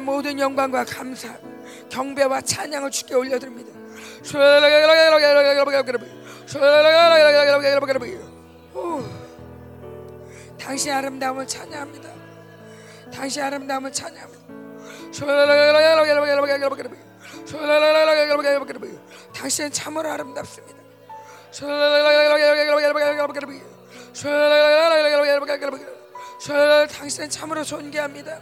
모든 영광과 감사, 경배와 찬양을 주께 올려드립니다. 오, 당신의 아름다움을 찬양합니다. 당신의 아름다움을 찬양합니다. 당신은 참으로 아름답습니다. 당신은 참으로 존귀합니다.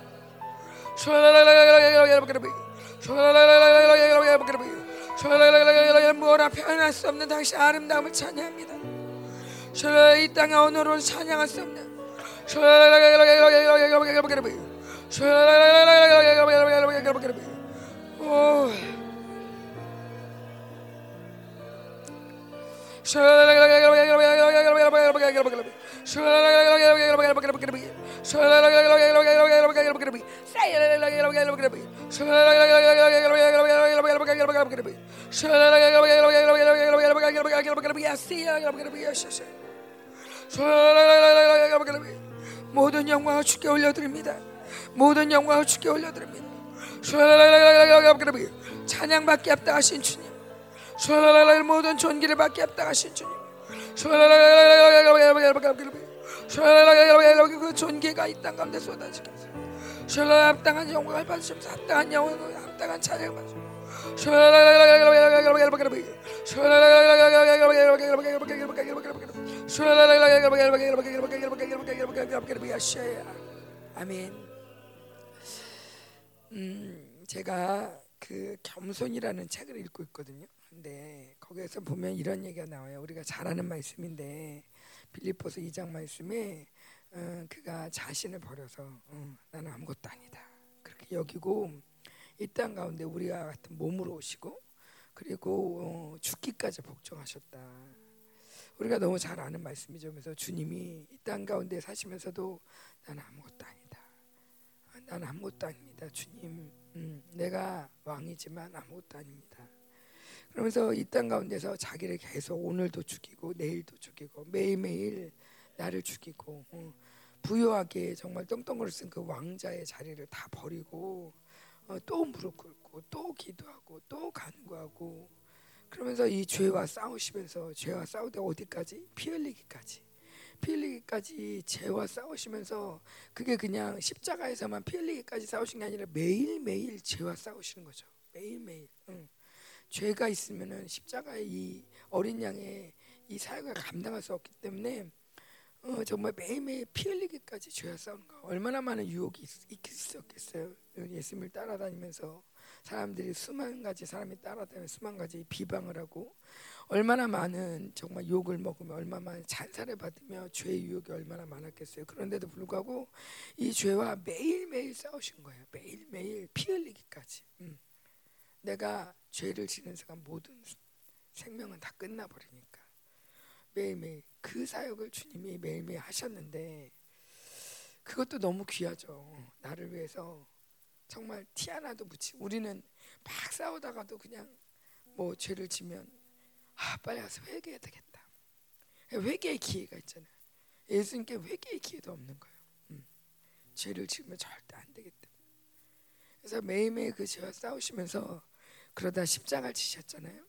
뭐라 표현할 수 없는 당신 아름다움을 찬양합니다. 이 땅의 언어로는 찬양할 수 없는 오. 모든 영광을 주께 올려드립니다. 모든 영광을 주께 올려드립니다. 찬양받기 합당하신 주님. 모든 존귀를 받기 합당하신 주님. 그 존귀가 이 땅 가운데 쏟아지게 하소서. 합당한 영광을 받으시면서 합당한 영광을 합당한 찬양을 받으시면서 아멘. 음, 제가 그 겸손이라는 책을 읽고 있거든요. 근데 거기에서 보면 이런 얘기가 나와요. 우리가 잘 아는 말씀인데 빌립보서 2장 말씀에 어, 그가 자신을 버려서 어, 나는 아무것도 아니다. 그렇게 여기고 이 땅 가운데 우리와 같은 몸으로 오시고 그리고 어, 죽기까지 복종하셨다. 우리가 너무 잘 아는 말씀이죠. 그래서 주님이 이 땅 가운데 사시면서도 나는 아무것도 아니다. 나는 아무것도 아닙니다. 주님, 음, 내가 왕이지만 아무것도 아닙니다. 그러면서 이 땅 가운데서 자기를 계속 오늘도 죽이고 내일도 죽이고 매일매일 나를 죽이고 어, 부유하게 정말 떵떵거릴 쓴그 왕자의 자리를 다 버리고 어, 또 무릎 꿇고 또 기도하고 또 간구하고 그러면서 이 죄와 싸우시면서 죄와 싸우다 어디까지 피 흘리기까지 피 흘리기까지 죄와 싸우시면서 그게 그냥 십자가에서만 피 흘리기까지 싸우신 게 아니라 매일 매일 죄와 싸우시는 거죠 매일 매일. 응. 죄가 있으면은 십자가의 이 어린 양의 이 사역을 감당할 수 없기 때문에 어, 정말 매일매일 피 흘리기까지 죄와 싸우는 거 얼마나 많은 유혹이 있, 있었겠어요. 예수님을 따라다니면서 사람들이 수만 가지 사람이 따라다니면서 수만 가지 비방을 하고 얼마나 많은 정말 욕을 먹으며 얼마나 많은 잔사를 받으며 죄의 유혹이 얼마나 많았겠어요. 그런데도 불구하고 이 죄와 매일매일 싸우신 거예요. 매일매일 피 흘리기까지. 음. 내가 죄를 지는 순간 모든 생명은 다 끝나버리니까 매일매일 그 사역을 주님이 매일매일 하셨는데 그것도 너무 귀하죠. 나를 위해서 정말 티 하나도 묻지. 우리는 막 싸우다가도 그냥 뭐 죄를 지면 아 빨리 가서 회개해야 되겠다. 회개의 기회가 있잖아요. 예수님께 회개의 기회도 없는 거예요. 음. 죄를 지으면 절대 안 되기 때문에. 그래서 매일매일 그 죄와 싸우시면서 그러다 십자가를 지셨잖아요.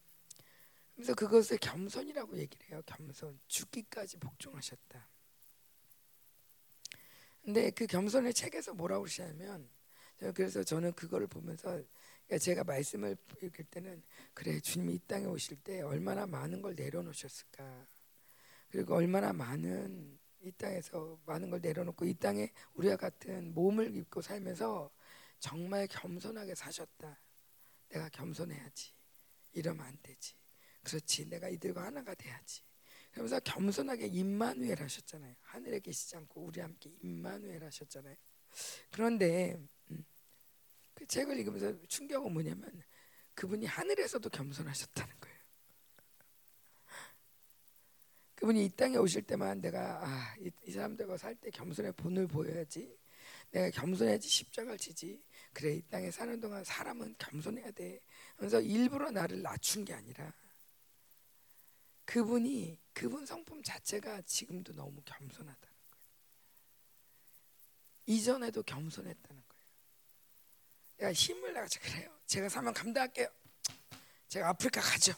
그래서 그것을 겸손이라고 얘기를 해요. 겸손. 죽기까지 복종하셨다. 근데 그 겸손의 책에서 뭐라고 그러시냐면 그래서 저는 그거를 보면서 그러니까 제가 말씀을 읽을 때는 그래 주님이 이 땅에 오실 때 얼마나 많은 걸 내려놓으셨을까 그리고 얼마나 많은 이 땅에서 많은 걸 내려놓고 이 땅에 우리와 같은 몸을 입고 살면서 정말 겸손하게 사셨다 내가 겸손해야지 이러면 안 되지 그렇지 내가 이들과 하나가 돼야지 그러면서 겸손하게 임마누엘 하셨잖아요 하늘에 계시지 않고 우리 함께 임마누엘 하셨잖아요 그런데 음, 그 책을 읽으면서 충격은 뭐냐면 그분이 하늘에서도 겸손하셨다는 거예요. 그분이 이 땅에 오실 때만 내가 아, 이, 이 사람들과 살 때 겸손의 본을 보여야지. 내가 겸손해야지 십자가를 지지. 그래 이 땅에 사는 동안 사람은 겸손해야 돼. 그래서 일부러 나를 낮춘 게 아니라 그분이 그분 성품 자체가 지금도 너무 겸손하다는 거예요. 이전에도 겸손했다는 거예요. 내가 힘을 나가지 그래요. 제가 사면 감당할게요. 제가 아프리카 가죠.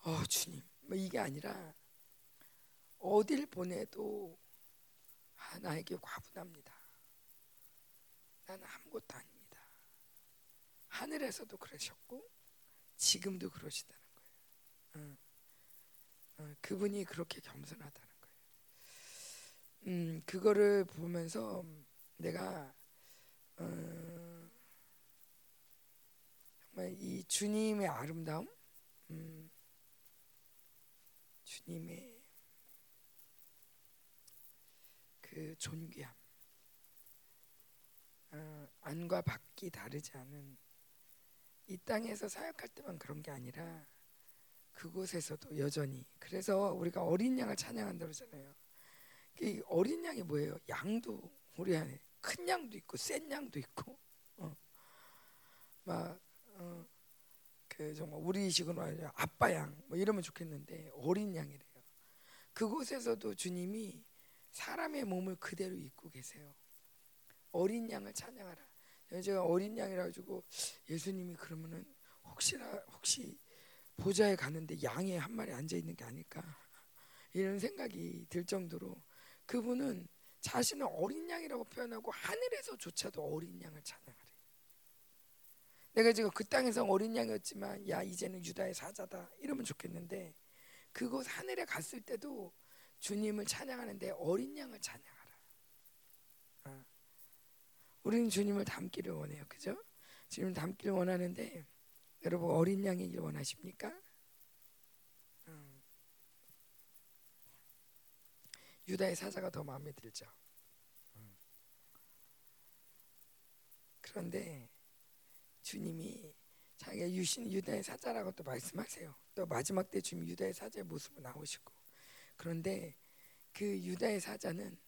어 주님, 뭐 이게 아니라 어딜 보내도 아, 나에게 과분합니다. 나는 아무것도 아닙니다. 하늘에서도 그러셨고 지금도 그러시다는 거예요. 어, 어, 그분이 그렇게 겸손하다는 거예요. 음, 그거를 보면서 내가 어, 정말 이 주님의 아름다움, 음, 주님의 그 존귀함, 어, 안과 밖이 다르지 않은 이 땅에서 사역할 때만 그런 게 아니라 그곳에서도 여전히 그래서 우리가 어린 양을 찬양한다 그러잖아요. 이 어린 양이 뭐예요? 양도 우리 안에 큰 양도 있고 센 양도 있고 어. 막 어, 그 정말 우리식으로 아빠 양 뭐 이러면 좋겠는데 어린 양이래요. 그곳에서도 주님이 사람의 몸을 그대로 입고 계세요. 어린 양을 찬양하라. 제가 어린 양이라 가지고 예수님이 그러면은 혹시나 혹시 보좌에 가는데 양이 한 마리 앉아 있는 게 아닐까 이런 생각이 들 정도로 그분은 자신을 어린 양이라고 표현하고 하늘에서조차도 어린 양을 찬양하래. 내가 지금 그 땅에서 어린 양이었지만 야 이제는 유다의 사자다 이러면 좋겠는데 그곳 하늘에 갔을 때도 주님을 찬양하는데 어린 양을. 어. 우리는 주님을 닮기를 원해요, 그죠? 주님 닮기를 원하는데 여러분 어린 양이길 원하십니까? 어. 유다의 사자가 더 마음에 들죠. 어. 그런데 주님이 자기가 유신 유다의 사자라고 또 말씀하세요. 또 마지막 때 주님 유다의 사자의 모습으로 나오시고 그런데 그 유다의 사자는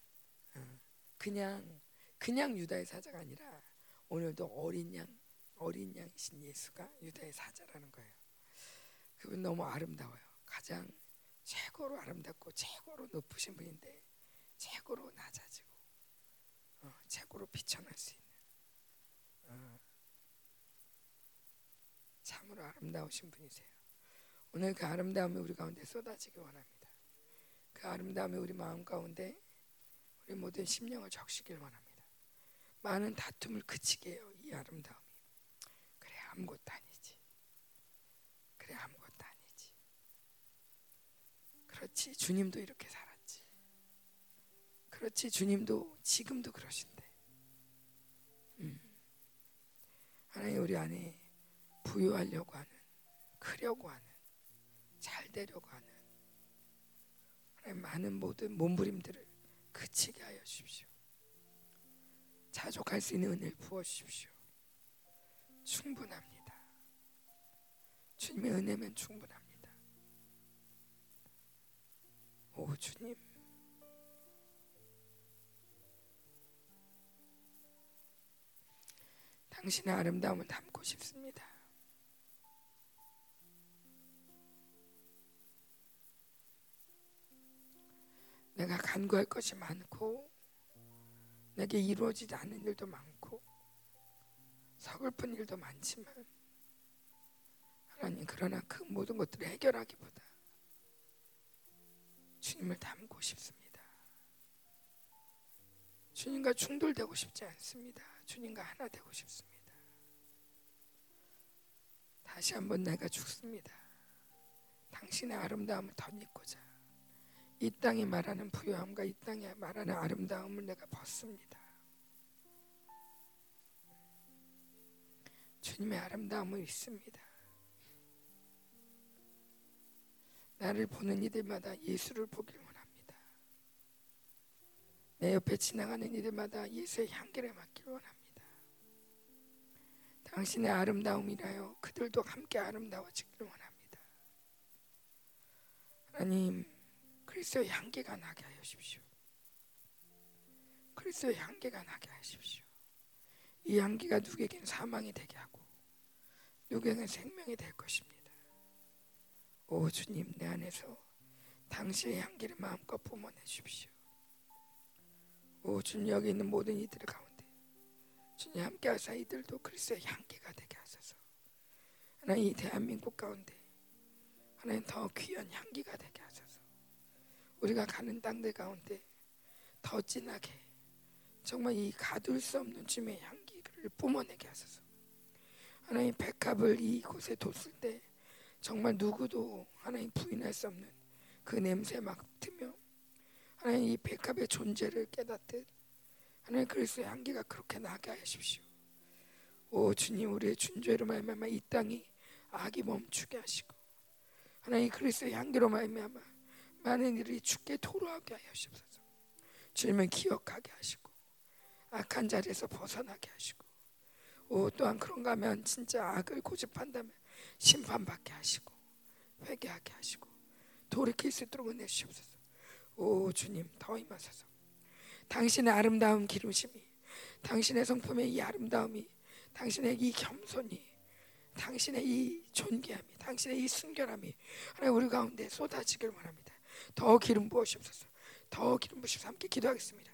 어, 그냥 그냥 유다의 사자가 아니라 오늘도 어린 양 어린 양이신 예수가 유다의 사자라는 거예요. 그분 너무 아름다워요. 가장 최고로 아름답고 최고로 높으신 분인데 최고로 낮아지고 어, 최고로 비천할 수 있는 어, 참으로 아름다우신 분이세요. 오늘 그 아름다움이 우리 가운데 쏟아지기 원합니다. 그 아름다움이 우리 마음 가운데 우리 모든 심령을 적시길 원합니다. 많은 다툼을 그치게 해요. 이 아름다움이. 그래 아무것도 아니지. 그래 아무것도 아니지. 그렇지 주님도 이렇게 살았지. 그렇지 주님도 지금도 그러신데. 음. 하나님 우리 안에 부유하려고 하는, 크려고 하는, 잘 되려고 하는 많은 모든 몸부림들을 그치게 하여 주십시오. 자족할 수 있는 은혜를 부어 주십시오. 충분합니다. 주님의 은혜면 충분합니다. 오 주님. 당신의 아름다움을 담고 싶습니다. 내가 간구할 것이 많고 내게 이루어지지 않는 일도 많고 서글픈 일도 많지만 하나님 그러나 그 모든 것들을 해결하기보다 주님을 닮고 싶습니다. 주님과 충돌되고 싶지 않습니다. 주님과 하나 되고 싶습니다. 다시 한번 내가 죽습니다. 당신의 아름다움을 덧입고자 이 땅이 말하는 부유함과 이 땅에 말하는 아름다움을 내가 벗습니다. 주님의 아름다움을 있습니다. 나를 보는 이들마다 예수를 보길 원합니다. 내 옆에 지나가는 이들마다 예수의 향기를 맡길 원합니다. 당신의 아름다움이라요 그들도 함께 아름다워지기를 원합니다. 하나님 그리스도의 향기가 나게 하십시오. 그리스도의 향기가 나게 하십시오. 이 향기가 누구에겐 사망이 되게 하고 누구에겐 생명이 될 것입니다. 오 주님 내 안에서 당신의 향기를 마음껏 뿜어내 주십시오. 오 주님 여기 있는 모든 이들 가운데 주님 함께 하사 이들도 그리스도의 향기가 되게 하소서. 하나님 이 대한민국 가운데 하나님 더 귀한 향기가 되게 하소서. 우리가 가는 땅들 가운데 더 진하게 정말 이 가둘 수 없는 주님의 향기를 뿜어내게 하소서. 하나님 백합을 이곳에 뒀을 때 정말 누구도 하나님 부인할 수 없는 그 냄새 맡으며 하나님 이 백합의 존재를 깨닫듯 하나님 그리스도의 향기가 그렇게 나게 하십시오. 오 주님 우리의 준죄로 말미암아 이 땅이 악이 멈추게 하시고 하나님 그리스도의 향기로 말미암아 많은 일이 죽게 토로하게 하시옵소서. 주님을 기억하게 하시고 악한 자리에서 벗어나게 하시고 오 또한 그런가 하면 진짜 악을 고집한다면 심판받게 하시고 회개하게 하시고 돌이킬 수 있도록 은혜 주시옵소서. 오 주님 더 임하소서. 당신의 아름다운 기름심이 당신의 성품의 이 아름다움이 당신의 이 겸손이 당신의 이 존귀함이 당신의 이 순결함이 하나님 우리 가운데 쏟아지길 원합니다. 더 기름 부으시옵소서. 더 기름 부으시옵소서. 함께 기도하겠습니다.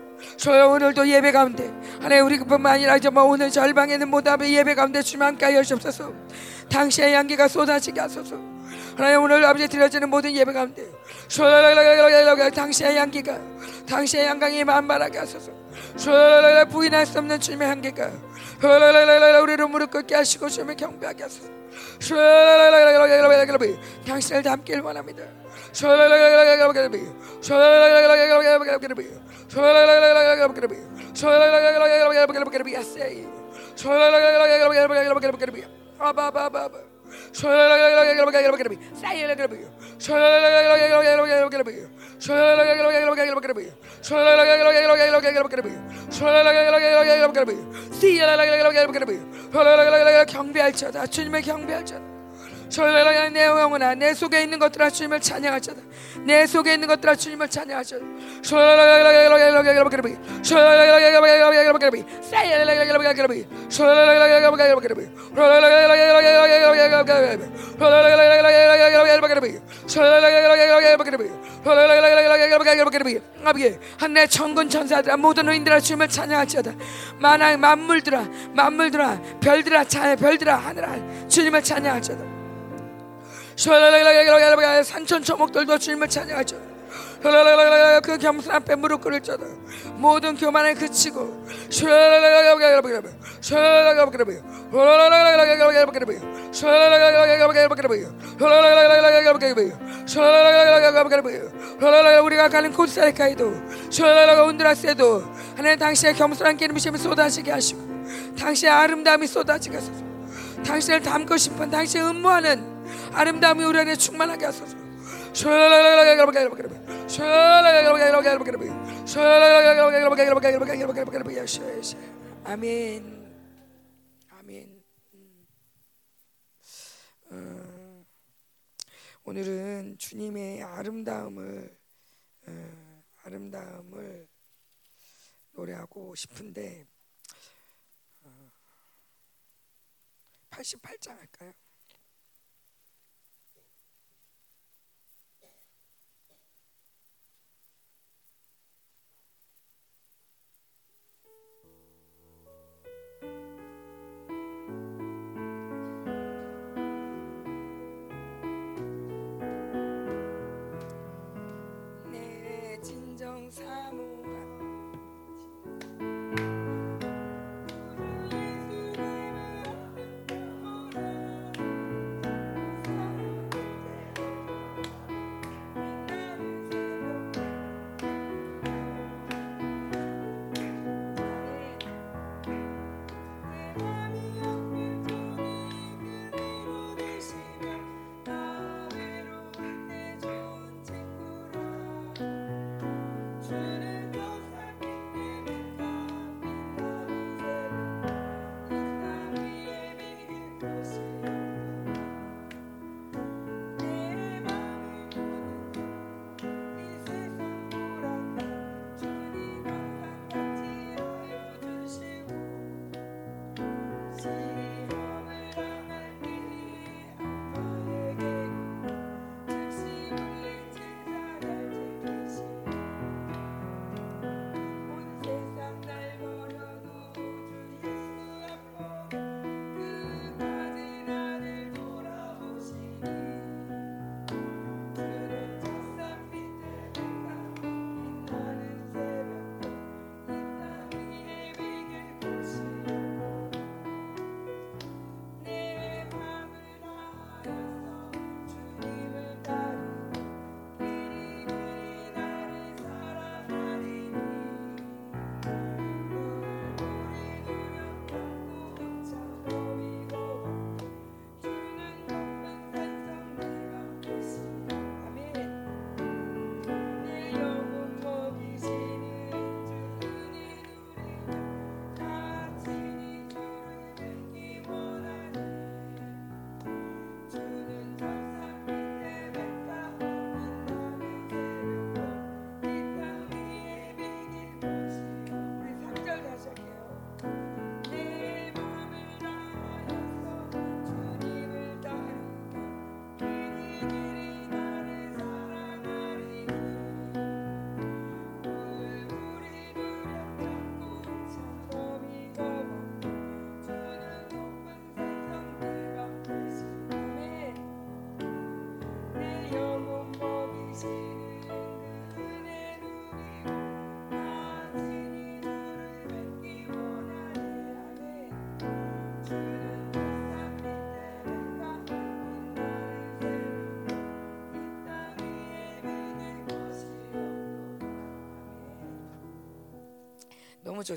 저희 오늘도 예배 가운데 하나님 우리뿐만 아니라 정말 오늘 절방에는 모든 예배 가운데 주님 함께 하여 주옵소서. 당신의 향기가 쏟아지게 하소서. 하나님 오늘 아버지 드려지는 모든 예배 가운데 당신의 향기가 당신의 양강이 만발하게 하소서. 부인할 수 없는 주님의 향기가 우리를 무릎 꿇게 하시고 주님을 경배하게 하소서. 당신을 담길 원합니다 경배할지어다 주님의 경배할지어다 내 영혼아 내 속에 있는 것들아 주님을 찬양하자다. 내 속에 있는 것들아 주님을 찬양하자다. 한내 천군 천사들아 모든 의인들아 주님을 찬양하지어다. 만왕 만물들아 만물들아 별들아 자 별들아 하늘아 주님을 찬양하지어다 산천 초목들도 주님을 찬양하죠 그 겸손 앞에 무릎 꿇을 자다 모든 교만을 그치고 우리가 가는 코스타리카에도 온두라스에도 하나님 당신의 겸손한 기름심이 쏟아지게 하시고 당신의 아름다움이 쏟아지게 하소서 당신을 담고 싶은 당신의 음모하는 아름다움이 우리 안에 충만하게 하소서. 아멘. 아멘. 음. 오늘은 주님의 아름다움을 어, 아름다움을 노래하고 싶은데 88장 어, 할까요?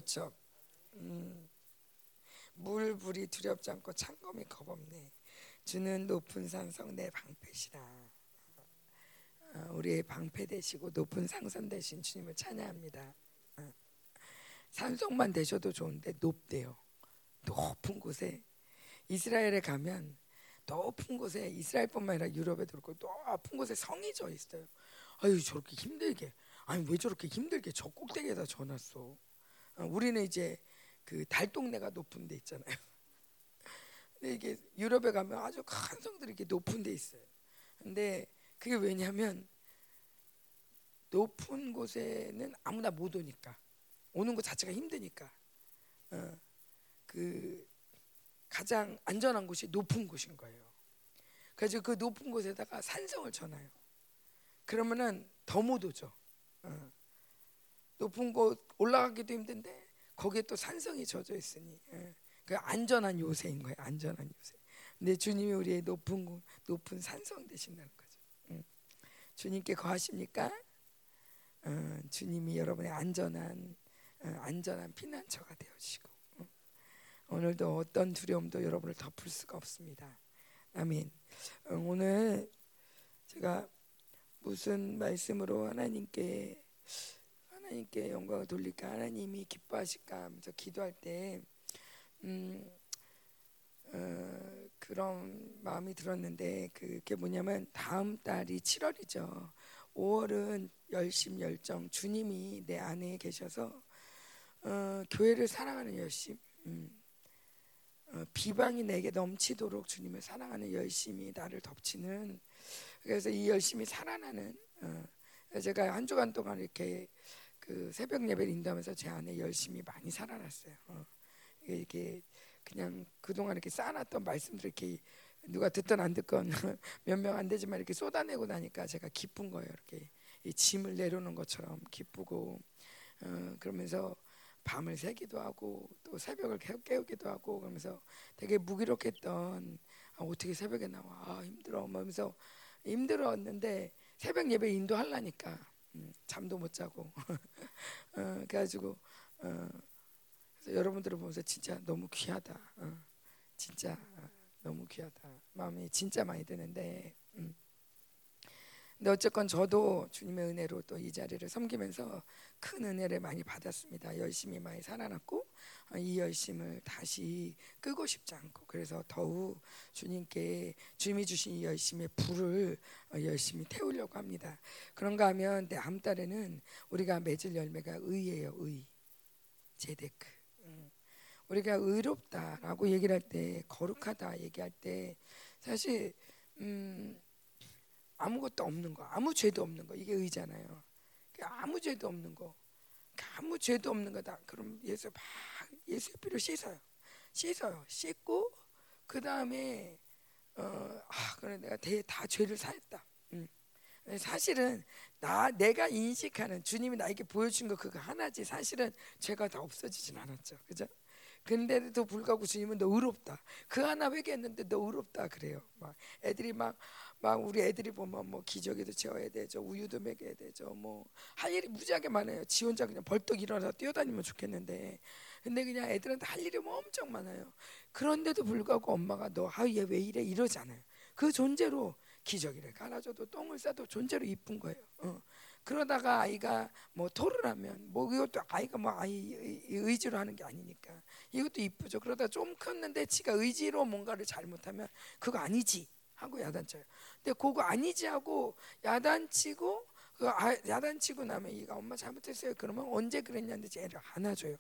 좋죠. 음, 물 불이 두렵지 않고 창검이 겁없네. 주는 높은 산성 내 방패시라. 어, 우리의 방패 되시고 높은 상선 되신 주님을 찬양합니다. 어, 산성만 되셔도 좋은데 높대요. 높은 곳에 이스라엘에 가면 높은 곳에 이스라엘뿐만 아니라 유럽에도 그렇고 높은 곳에 성이 져 있어요. 아유 저렇게 힘들게 아니 왜 저렇게 힘들게 저 꼭대기에다 져놨어. 어, 우리는 이제 그 달동네가 높은 데 있잖아요. 근데 이게 유럽에 가면 아주 큰 성들이 이렇게 높은 데 있어요. 근데 그게 왜냐하면 높은 곳에는 아무나 못 오니까 오는 것 자체가 힘드니까 어, 그 가장 안전한 곳이 높은 곳인 거예요. 그래서 그 높은 곳에다가 산성을 쳐놔요. 그러면은 더 못 오죠. 어. 높은 곳 올라가기도 힘든데 거기에 또 산성이 젖어 있으니 예. 그 안전한 요새인 거예요. 안전한 요새. 근데 주님이 우리의 높은 곳, 높은 산성 되신다는 거죠. 음. 주님께 거하십니까? 어, 주님이 여러분의 안전한 어, 안전한 피난처가 되어주시고 어. 오늘도 어떤 두려움도 여러분을 덮을 수가 없습니다. 아멘. 어, 오늘 제가 무슨 말씀으로 하나님께 하나님께 영광을 돌릴까 하나님이 기뻐하실까 하면서 기도할 때 음, 어, 그런 마음이 들었는데 그게 뭐냐면 다음 달이 7월이죠. 5월은 열심 열정 주님이 내 안에 계셔서 어, 교회를 사랑하는 열심 음, 어, 비방이 내게 넘치도록 주님을 사랑하는 열심이 나를 덮치는 그래서 이 열심히 살아나는 어, 제가 한 주간 동안 이렇게 그 새벽 예배를 인도하면서 제 안에 열심히 많이 살아났어요. 어, 이게 그냥 그동안 이렇게 쌓아놨던 말씀들 이렇게 누가 듣던 안 듣건 몇 명 안 되지만 이렇게 쏟아내고 나니까 제가 기쁜 거예요. 이렇게 이 짐을 내려놓는 것처럼 기쁘고 어, 그러면서 밤을 새기도 하고 또 새벽을 깨우기도 하고 그러면서 되게 무기력했던 아, 어떻게 새벽에 나와 아, 힘들어 하면서 힘들었는데 새벽 예배 인도하려니까 음, 잠도 못 자고. 어, 그래가지고 어, 그래서 여러분들을 보면서 진짜 너무 귀하다. 어, 진짜 어, 너무 귀하다. 마음이 진짜 많이 드는데 음. 근데 어쨌건 저도 주님의 은혜로 또 이 자리를 섬기면서 큰 은혜를 많이 받았습니다. 열심히 많이 살아났고 어, 이 열심을 다시 끄고 싶지 않고 그래서 더욱 주님께 주님이 주신 이 열심의 불을 어, 열심히 태우려고 합니다. 그런가 하면 다음 달에는 우리가 맺을 열매가 의예요. 의. 제데크. 음. 우리가 의롭다라고 얘기를 할 때 거룩하다 얘기할 때 사실 음, 아무것도 없는 거, 아무 죄도 없는 거 이게 의잖아요. 아무 죄도 없는 거, 아무 죄도 없는 거다. 그럼 예수 막 예수의 피로 씻어요. 씻어요. 씻고 그 다음에 어, 아, 그래 내가 대, 다 죄를 사했다. 음. 사실은 나 내가 인식하는 주님이 나에게 보여준 거 그거 하나지. 사실은 죄가 다 없어지진 않았죠. 그죠? 근데도 불구하고 주님은 너 의롭다. 그 하나 회개했는데 너 의롭다 그래요. 막 애들이 막 막 우리 애들이 보면 뭐 기저귀도 채워야 되죠, 우유도 먹여야 되죠, 뭐 할 일이 무지하게 많아요. 지 혼자 그냥 벌떡 일어나서 뛰어다니면 좋겠는데, 근데 그냥 애들한테 할 일이 뭐 엄청 많아요. 그런데도 불구하고 엄마가 너 아 얘 왜 이래 이러잖아요. 그 존재로 기저귀를 깔아줘도 똥을 싸도 존재로 이쁜 거예요. 어. 그러다가 아이가 뭐 토를 하면 뭐 이것도 아이가 뭐 아이 의지로 하는 게 아니니까 이것도 이쁘죠. 그러다 좀 컸는데 지가 의지로 뭔가를 잘못하면 그거 아니지 하고 야단쳐요. 근데 그거 아니지 하고 야단치고 그 아, 야단치고 나면 이가 엄마 잘못했어요. 그러면 언제 그랬냐는데 쟤를 안아줘요.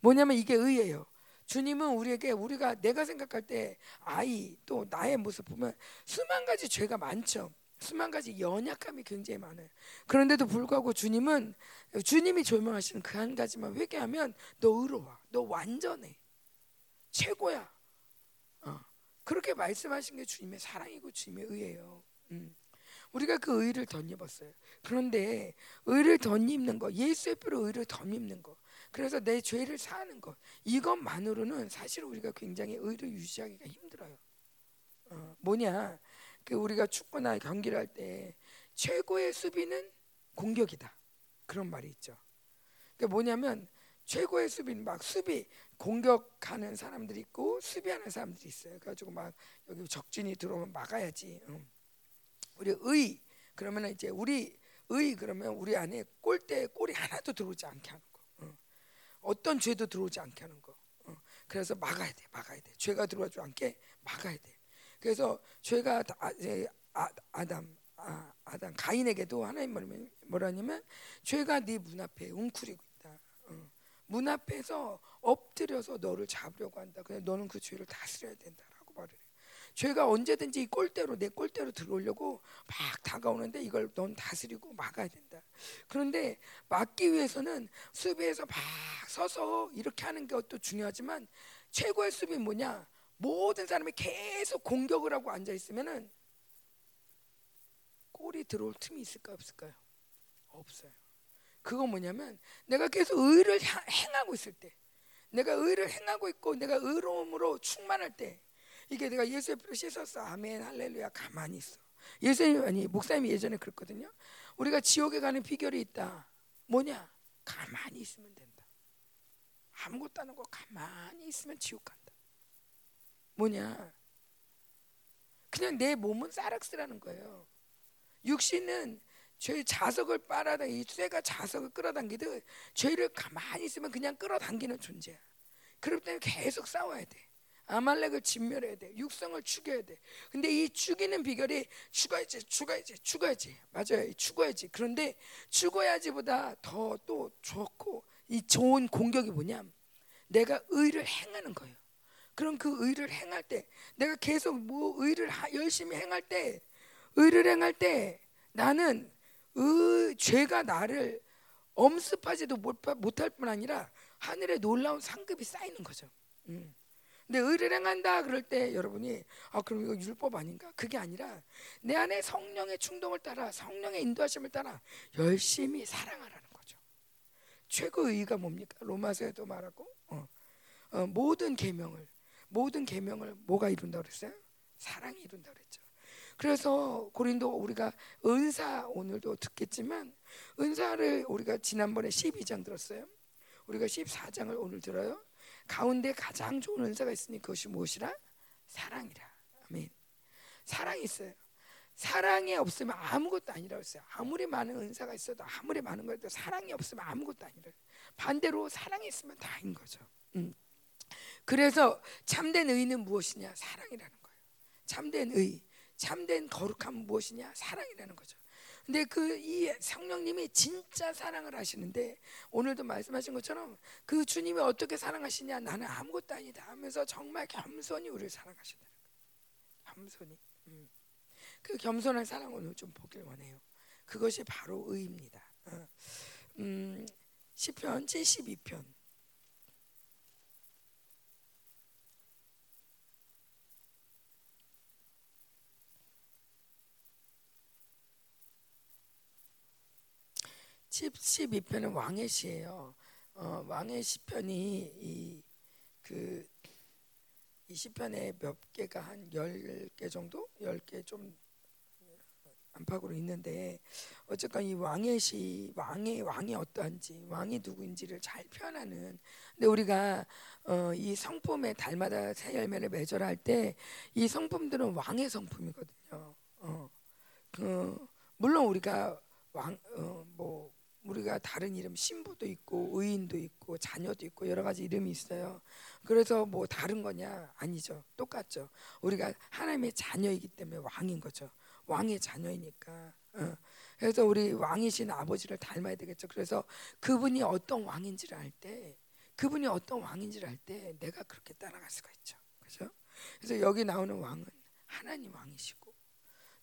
뭐냐면 이게 의예요. 주님은 우리에게 우리가 내가 생각할 때 아이 또 나의 모습 보면 수만 가지 죄가 많죠. 수만 가지 연약함이 굉장히 많아요. 그런데도 불구하고 주님은 주님이 조명하시는 그 한 가지만 회개하면 너 의로워, 너 완전해, 최고야. 어. 그렇게 말씀하신 게 주님의 사랑이고 주님의 의예요. 음. 우리가 그 의를 덧입었어요. 그런데 의를 덧입는 거, 예수의 피로 의를 덧입는 거, 그래서 내 죄를 사는 것, 이것만으로는 사실 우리가 굉장히 의를 유지하기가 힘들어요. 어, 뭐냐? 그 우리가 축구나 경기를 할 때 최고의 수비는 공격이다. 그런 말이 있죠. 그러니까 뭐냐면 최고의 수비는 막 수비 공격하는 사람들이 있고 수비하는 사람들이 있어요. 그래가지고 막 여기 적진이 들어오면 막아야지. 응. 우리 의 그러면 이제 우리 의 그러면 우리 안에 골대 골이 하나도 들어오지 않게 하는 거. 응. 어떤 죄도 들어오지 않게 하는 거. 응. 그래서 막아야 돼, 막아야 돼. 죄가 들어오지 않게 막아야 돼. 그래서 죄가 아, 아, 아담 아, 아담 가인에게도 하나님 뭐라냐면 죄가 네문 앞에 웅크리고. 문 앞에서 엎드려서 너를 잡으려고 한다. 그냥 너는 그 죄를 다스려야 된다라고 말을 해. 죄가 언제든지 이 꼴대로 내 꼴대로 들어오려고 막 다가오는데 이걸 넌 다스리고 막아야 된다. 그런데 막기 위해서는 수비에서 막 서서 이렇게 하는 것도 중요하지만 최고의 수비 뭐냐? 모든 사람이 계속 공격을 하고 앉아 있으면은 골이 들어올 틈이 있을까 없을까요? 없어요. 그거 뭐냐면 내가 계속 의를 행하고 있을 때, 내가 의를 행하고 있고 내가 의로움으로 충만할 때, 이게 내가 예수의 피로 씻었어, 아멘, 할렐루야, 가만히 있어. 예수님 아니 목사님이 예전에 그랬거든요. 우리가 지옥에 가는 비결이 있다. 뭐냐? 가만히 있으면 된다. 아무것도 안 하고 가만히 있으면 지옥 간다. 뭐냐? 그냥 내 몸은 싸락스라는 거예요. 육신은 죄 자석을 빨아다 이 쇠가 자석을 끌어당기듯 죄를 가만히 있으면 그냥 끌어당기는 존재야. 그렇기 때문에 계속 싸워야 돼. 아말렉을 진멸해야 돼. 육성을 죽여야 돼. 근데 이 죽이는 비결이 죽어야지, 죽어야지, 죽어야지. 맞아요. 죽어야지. 그런데 죽어야지보다 더 또 좋고 이 좋은 공격이 뭐냐? 내가 의를 행하는 거예요. 그럼 그 의를 행할 때 내가 계속 뭐 의를 열심히 행할 때 의를 행할 때 나는 의, 죄가 나를 엄습하지도 못할 뿐 아니라 하늘에 놀라운 상급이 쌓이는 거죠. 음. 근데 의를 행한다 그럴 때 여러분이 아 그럼 이거 율법 아닌가? 그게 아니라 내 안에 성령의 충동을 따라 성령의 인도하심을 따라 열심히 사랑하라는 거죠. 최고 의가 뭡니까? 로마서에도 말하고 어, 어, 모든 계명을 모든 계명을 뭐가 이룬다 그랬어요? 사랑이 이룬다 그랬죠. 그래서 고린도 우리가 은사 오늘도 듣겠지만 은사를 우리가 지난번에 12장 들었어요. 우리가 14장을 오늘 들어요. 가운데 가장 좋은 은사가 있으니 그것이 무엇이라? 사랑이라. 아멘. 사랑이 있어요. 사랑이 없으면 아무것도 아니라고 했어요. 아무리 많은 은사가 있어도 아무리 많은 것도 사랑이 없으면 아무것도 아니라. 반대로 사랑이 있으면 다인 거죠. 음. 그래서 참된 의는 무엇이냐? 사랑이라는 거예요. 참된 의. 참된 거룩함은 무엇이냐? 사랑이라는 거죠. 근데 그 이 성령님이 진짜 사랑을 하시는데 오늘도 말씀하신 것처럼 그 주님이 어떻게 사랑하시냐? 나는 아무것도 아니다 하면서 정말 겸손히 우리를 사랑하시다. 겸손히. 음. 그 겸손한 사랑 오늘 좀 보길 원해요. 그것이 바로 의입니다. 어. 음, 시편 72편 12편은 왕의 시예요. 어, 왕의 시편이 이그이 시편에 몇 개가 한 10개 정도? 10개 좀 안팎으로 있는데 어쨌건 이 왕의 시 왕의 왕이 어떠한지 왕이 누구인지를 잘 표현하는 근데 우리가 어, 이 성품에 달마다 새 열매를 맺어라 할 때 이 성품들은 왕의 성품이거든요. 어, 그 물론 우리가 왕뭐 어, 우리가 다른 이름 신부도 있고 의인도 있고 자녀도 있고 여러 가지 이름이 있어요. 그래서 뭐 다른 거냐? 아니죠. 똑같죠. 우리가 하나님의 자녀이기 때문에 왕인 거죠. 왕의 자녀이니까. 어. 그래서 우리 왕이신 아버지를 닮아야 되겠죠. 그래서 그분이 어떤 왕인지를 알 때, 그분이 어떤 왕인지를 알 때 내가 그렇게 따라갈 수가 있죠. 그죠? 그래서 여기 나오는 왕은 하나님 왕이시고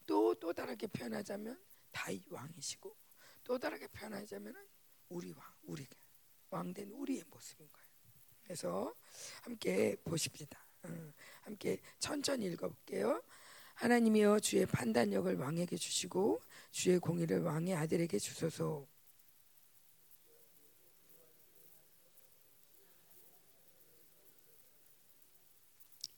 또또 다르게 표현하자면 다윗 왕이시고 또 다르게 표현하자면 우리 왕, 우리가 왕된 우리의 모습인 거예요. 그래서 함께 보십시다. 어, 함께 천천히 읽어볼게요. 하나님이여 주의 판단력을 왕에게 주시고 주의 공의를 왕의 아들에게 주소서.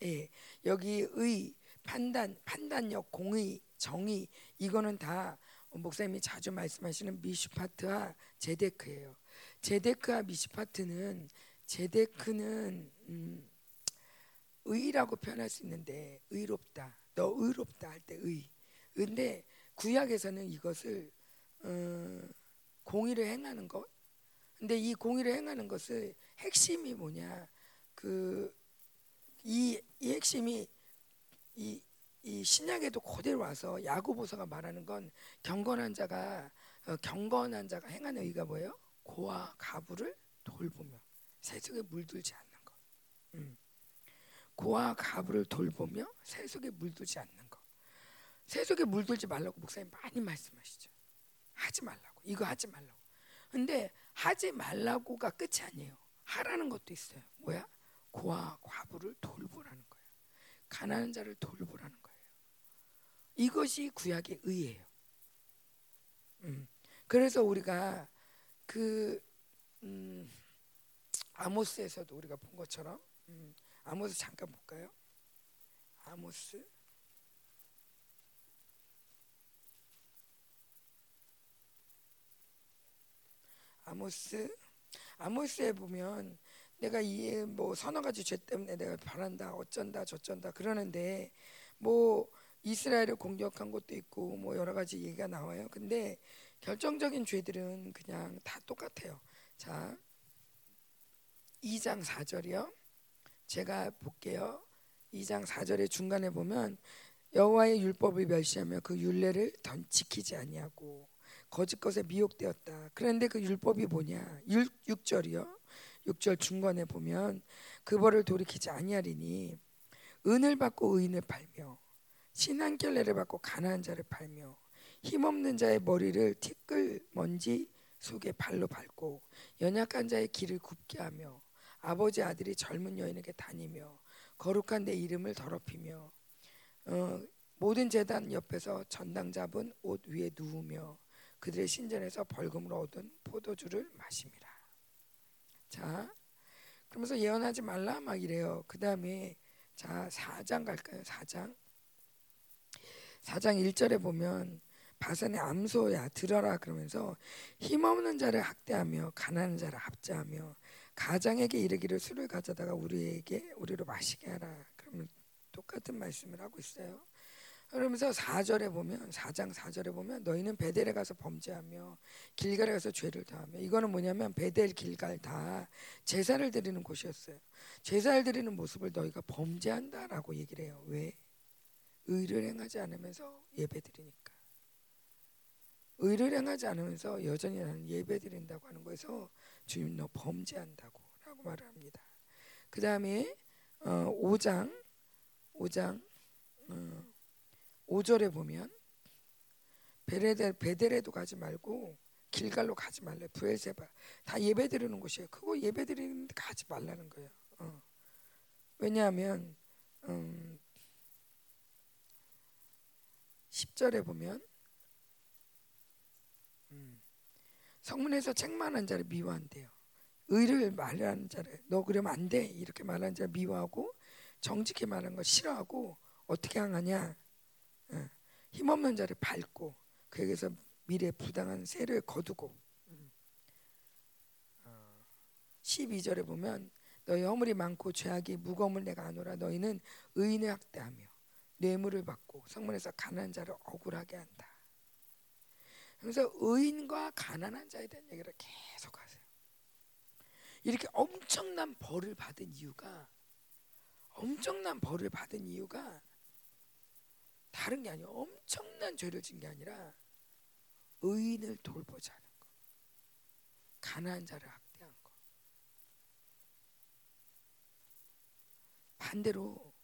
예, 여기 의 판단, 판단력, 공의, 정의 이거는 다 목사님이 자주 말씀하시는 미슈파트와 제데크예요. 제데크와 미시파트는 제데크는 음, 의라고 표현할 수 있는데 의롭다. 너 의롭다 할 때 의. 근데 구약에서는 이것을 어, 공의를 행하는 것. 근데 이 공의를 행하는 것을 핵심이 뭐냐? 그이 이 핵심이 이, 이 신약에도 그대로 와서 야고보서가 말하는 건 경건한 자가 어, 경건한 자가 행하는 의가 뭐예요? 고와 가부를 돌보며 세속에 물들지 않는 것. 음. 고와 가부를 돌보며 세속에 물들지 않는 것. 세속에 물들지 말라고 목사님 많이 말씀하시죠. 하지 말라고. 이거 하지 말라고. 근데 하지 말라고가 끝이 아니에요. 하라는 것도 있어요. 뭐야? 고와 과부를 돌보라는 거예요. 가난한 자를 돌보라는 거예요. 이것이 구약의 의예요. 음. 그래서 우리가 그 음, 아모스에서도 우리가 본 것처럼 음, 아모스 잠깐 볼까요? 아모스 아모스 아모스에 보면 내가 이 뭐 서너 가지 죄 때문에 내가 바란다 어쩐다 저쩐다 그러는데 뭐 이스라엘을 공격한 것도 있고 뭐 여러 가지 얘기가 나와요. 근데 결정적인 죄들은 그냥 다 똑같아요. 자, 2장 4절이요. 제가 볼게요. 2장 4절의 중간에 보면 여호와의 율법을 멸시하며 그 율례를 던 지키지 아니하고 거짓 것에 미혹되었다. 그런데 그 율법이 뭐냐? 6, 6절이요. 6절 중간에 보면 그 벌을 돌이키지 아니하리니 은을 받고 의인을 팔며 신한 결례를 받고 가난한 자를 팔며 힘없는 자의 머리를 티끌 먼지 속에 발로 밟고 연약한 자의 길을 굽게 하며 아버지 아들이 젊은 여인에게 다니며 거룩한 내 이름을 더럽히며 어, 모든 재단 옆에서 전당 잡은 옷 위에 누우며 그들의 신전에서 벌금으로 얻은 포도주를 마심이라. 자, 그러면서 예언하지 말라 막 이래요. 그 다음에 자 4장 갈까요? 4장 4장 1절에 보면 바산의 암소야 들어라 그러면서 힘없는 자를 학대하며 가난한 자를 압제하며 가장에게 이르기를 술을 가져다가 우리에게 우리로 마시게 하라. 그러면 똑같은 말씀을 하고 있어요. 그러면서 4절에 보면 4장 4절에 보면 너희는 베델에 가서 범죄하며 길갈에 가서 죄를 다하며 이거는 뭐냐면 베델 길갈 다 제사를 드리는 곳이었어요. 제사를 드리는 모습을 너희가 범죄한다라고 얘기를 해요. 왜? 의를 행하지 않으면서 예배 드리니까. 의를 행하지 않으면서 여전히 나는 예배 드린다고 하는 거에서 주님 너 범죄한다고 라고 말을 합니다. 그 다음에 어, 5장 5장 어, 5절에 보면 베레데, 베델에도 가지 말고 길갈로 가지 말래 부엘세바 다 예배 드리는 곳이에요. 그거 예배 드리는 데 가지 말라는 거예요. 어. 왜냐하면 음, 10절에 보면 음, 성문에서 책만한 자를 미워한대요. 의를 말하는 자를 너 그러면 안 돼. 이렇게 말하는 자를 미워하고 정직히 말하는 걸 싫어하고 어떻게 행하냐? 어, 힘없는 자를 밟고 그에게서 미래 부당한 세를 거두고 음. 12절에 어, 보면 너희 허물이 많고 죄악이 무거움을 내가 아노라 너희는 의인을 학대하며 뇌물을 받고 성문에서 가난한 자를 억울하게 한다. 그래서 의인과 가난한 자에 대한 얘기를 계속 하세요. 이렇게 엄청난 벌을 받은 이유가 엄청난 벌을 받은 이유가 다른 게 아니에요. 엄청난 죄를 진 게 아니라 의인을 돌보자는 거. 가난한 자를 학대한 거. 반대로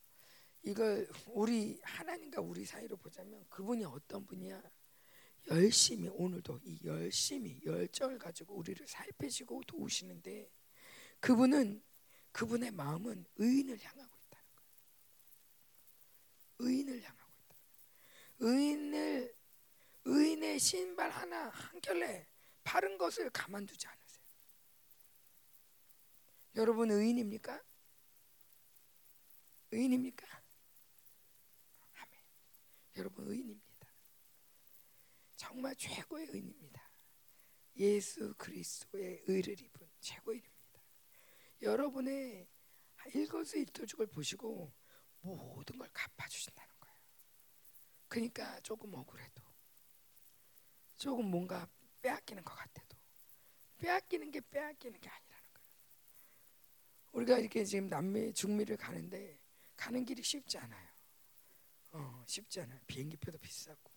이걸 우리 하나님과 우리 사이로 보자면 그분이 어떤 분이야? 열심히 오늘도 이 열심히 열정을 가지고 우리를 살피시고 도우시는데 그분은 그분의 마음은 의인을 향하고 있다는 거예요. 의인을 향하고 있다. 의인을 의인의 신발 하나 한 켤레 바른 것을 가만두지 않으세요. 여러분 의인입니까? 의인입니까? 여러분 의인입니다. 정말 최고의 의인입니다. 예수 그리스도의 의를 입은 최고의 일입니다. 여러분의 일거수일투족을 보시고 모든 걸 갚아주신다는 거예요. 그러니까 조금 억울해도 조금 뭔가 빼앗기는 것 같아도 빼앗기는 게 빼앗기는 게 아니라는 거예요. 우리가 이렇게 지금 남미 중미를 가는데 가는 길이 쉽지 않아요. 어, 쉽지 않아요. 비행기표도 비싸고.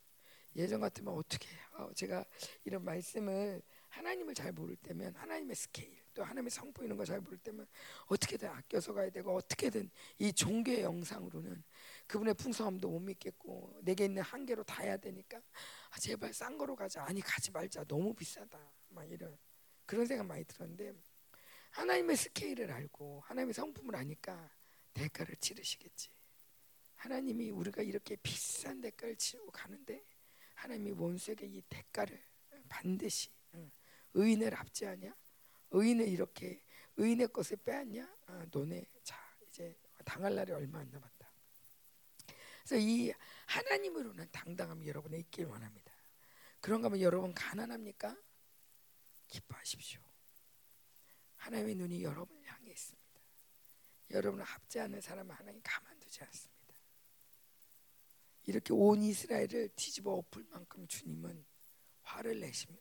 예전 같으면 어떻게 어, 제가 이런 말씀을 하나님을 잘 모를 때면 하나님의 스케일 또 하나님의 성품 이런 거 잘 모를 때면 어떻게든 아껴서 가야 되고 어떻게든 이 종교의 영상으로는 그분의 풍성함도 못 믿겠고 내게 있는 한계로 다 해야 되니까 아, 제발 싼 거로 가자. 아니 가지 말자. 너무 비싸다. 막 이런 그런 생각 많이 들었는데 하나님의 스케일을 알고 하나님의 성품을 아니까 대가를 치르시겠지 하나님이 우리가 이렇게 비싼 대가를 치르고 가는데 하나님이 원수에게 이 대가를 반드시 의인을 압제하냐? 의인을 이렇게 의인의 것을 빼앗냐? 아, 너네 자 이제 당할 날이 얼마 안 남았다. 그래서 이 하나님으로는 당당함이 여러분에 있길 원합니다. 그런가 하면 여러분 가난합니까? 기뻐하십시오. 하나님의 눈이 여러분을 향해 있습니다. 여러분을 합제하는 사람은 하나님 가만두지 않습니다. 이렇게 온 이스라엘을 뒤집어 엎을 만큼 주님은 화를 내시며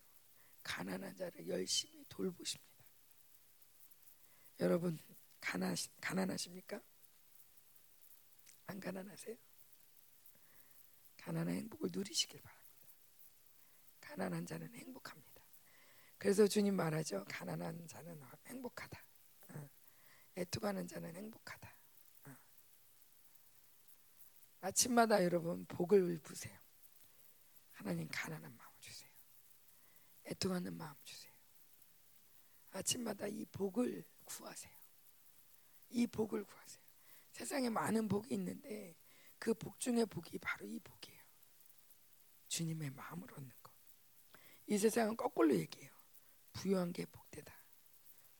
가난한 자를 열심히 돌보십니다. 여러분 가난 가난하십니까? 안 가난하세요? 가난한 행복을 누리시길 바랍니다. 가난한 자는 행복합니다. 그래서 주님 말하죠. 가난한 자는 행복하다. 어. 애투가는 자는 행복하다. 어. 아침마다 여러분 복을 부세요. 하나님 가난한 마음 주세요. 애통하는 마음 주세요. 아침마다 이 복을 구하세요. 이 복을 구하세요. 세상에 많은 복이 있는데 그 복 중에 복이 바로 이 복이에요. 주님의 마음을 얻는 것. 이 세상은 거꾸로 얘기해요. 부유한 게 복되다.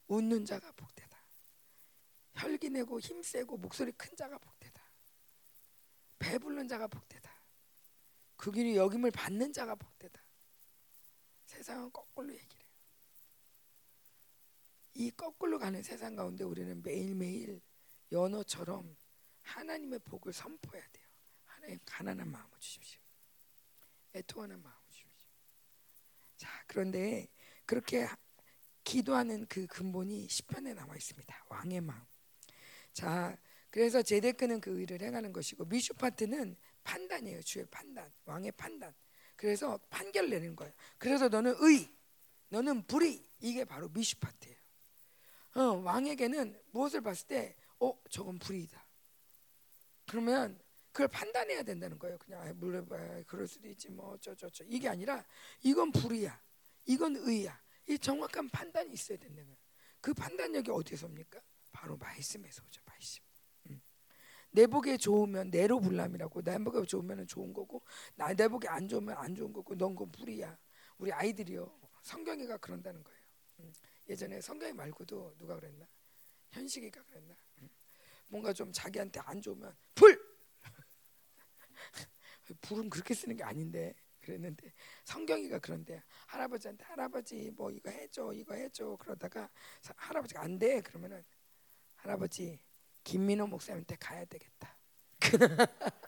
웃는 자가 복되다. 혈기 내고 힘 세고 목소리 큰 자가 복되다. 배부른 자가 복되다. 그 길이 여김을 받는 자가 복되다. 세상은 거꾸로 얘기를 해요. 이 거꾸로 가는 세상 가운데 우리는 매일매일 연어처럼 하나님의 복을 선포해야 돼요. 하나님 가난한 마음을 주십시오. 애통하는 마음을 주십시오. 자, 그런데 그렇게 기도하는 그 근본이 시편에 나와 있습니다. 왕의 마음. 자, 그래서 제데크는 그 의를 행하는 것이고 미슈파트는 판단이에요. 주의 판단, 왕의 판단. 그래서 판결 내는 거예요. 그래서 너는 의, 너는 불의. 이게 바로 미슈파트예요. 어, 왕에게는 무엇을 봤을 때, 어, 저건 불의다. 그러면 그걸 판단해야 된다는 거예요. 그냥 물론 그럴 수도 있지 뭐 어쩌저쩌 이게 아니라 이건 불의야, 이건 의야. 이 정확한 판단이 있어야 된다는 거예요. 그 판단력이 어디서 옵니까? 바로 말씀에서 오죠. 말씀. 내 복에 좋으면 내로 불남이라고 내 복에 좋으면 좋은 거고 나 내 복에 안 좋으면 안 좋은 거고 넌 건 불이야. 우리 아이들이요. 성경이가 그런다는 거예요. 음. 예전에 성경이 말고도 누가 그랬나? 현식이가 그랬나? 음. 뭔가 좀 자기한테 안 좋으면 불. 불은 그렇게 쓰는 게 아닌데 그랬는데 성경이가 그런데 할아버지한테 할아버지 뭐 이거 해줘 이거 해줘 그러다가 할아버지가 안 돼 그러면은 할아버지 김민호 목사님한테 가야 되겠다.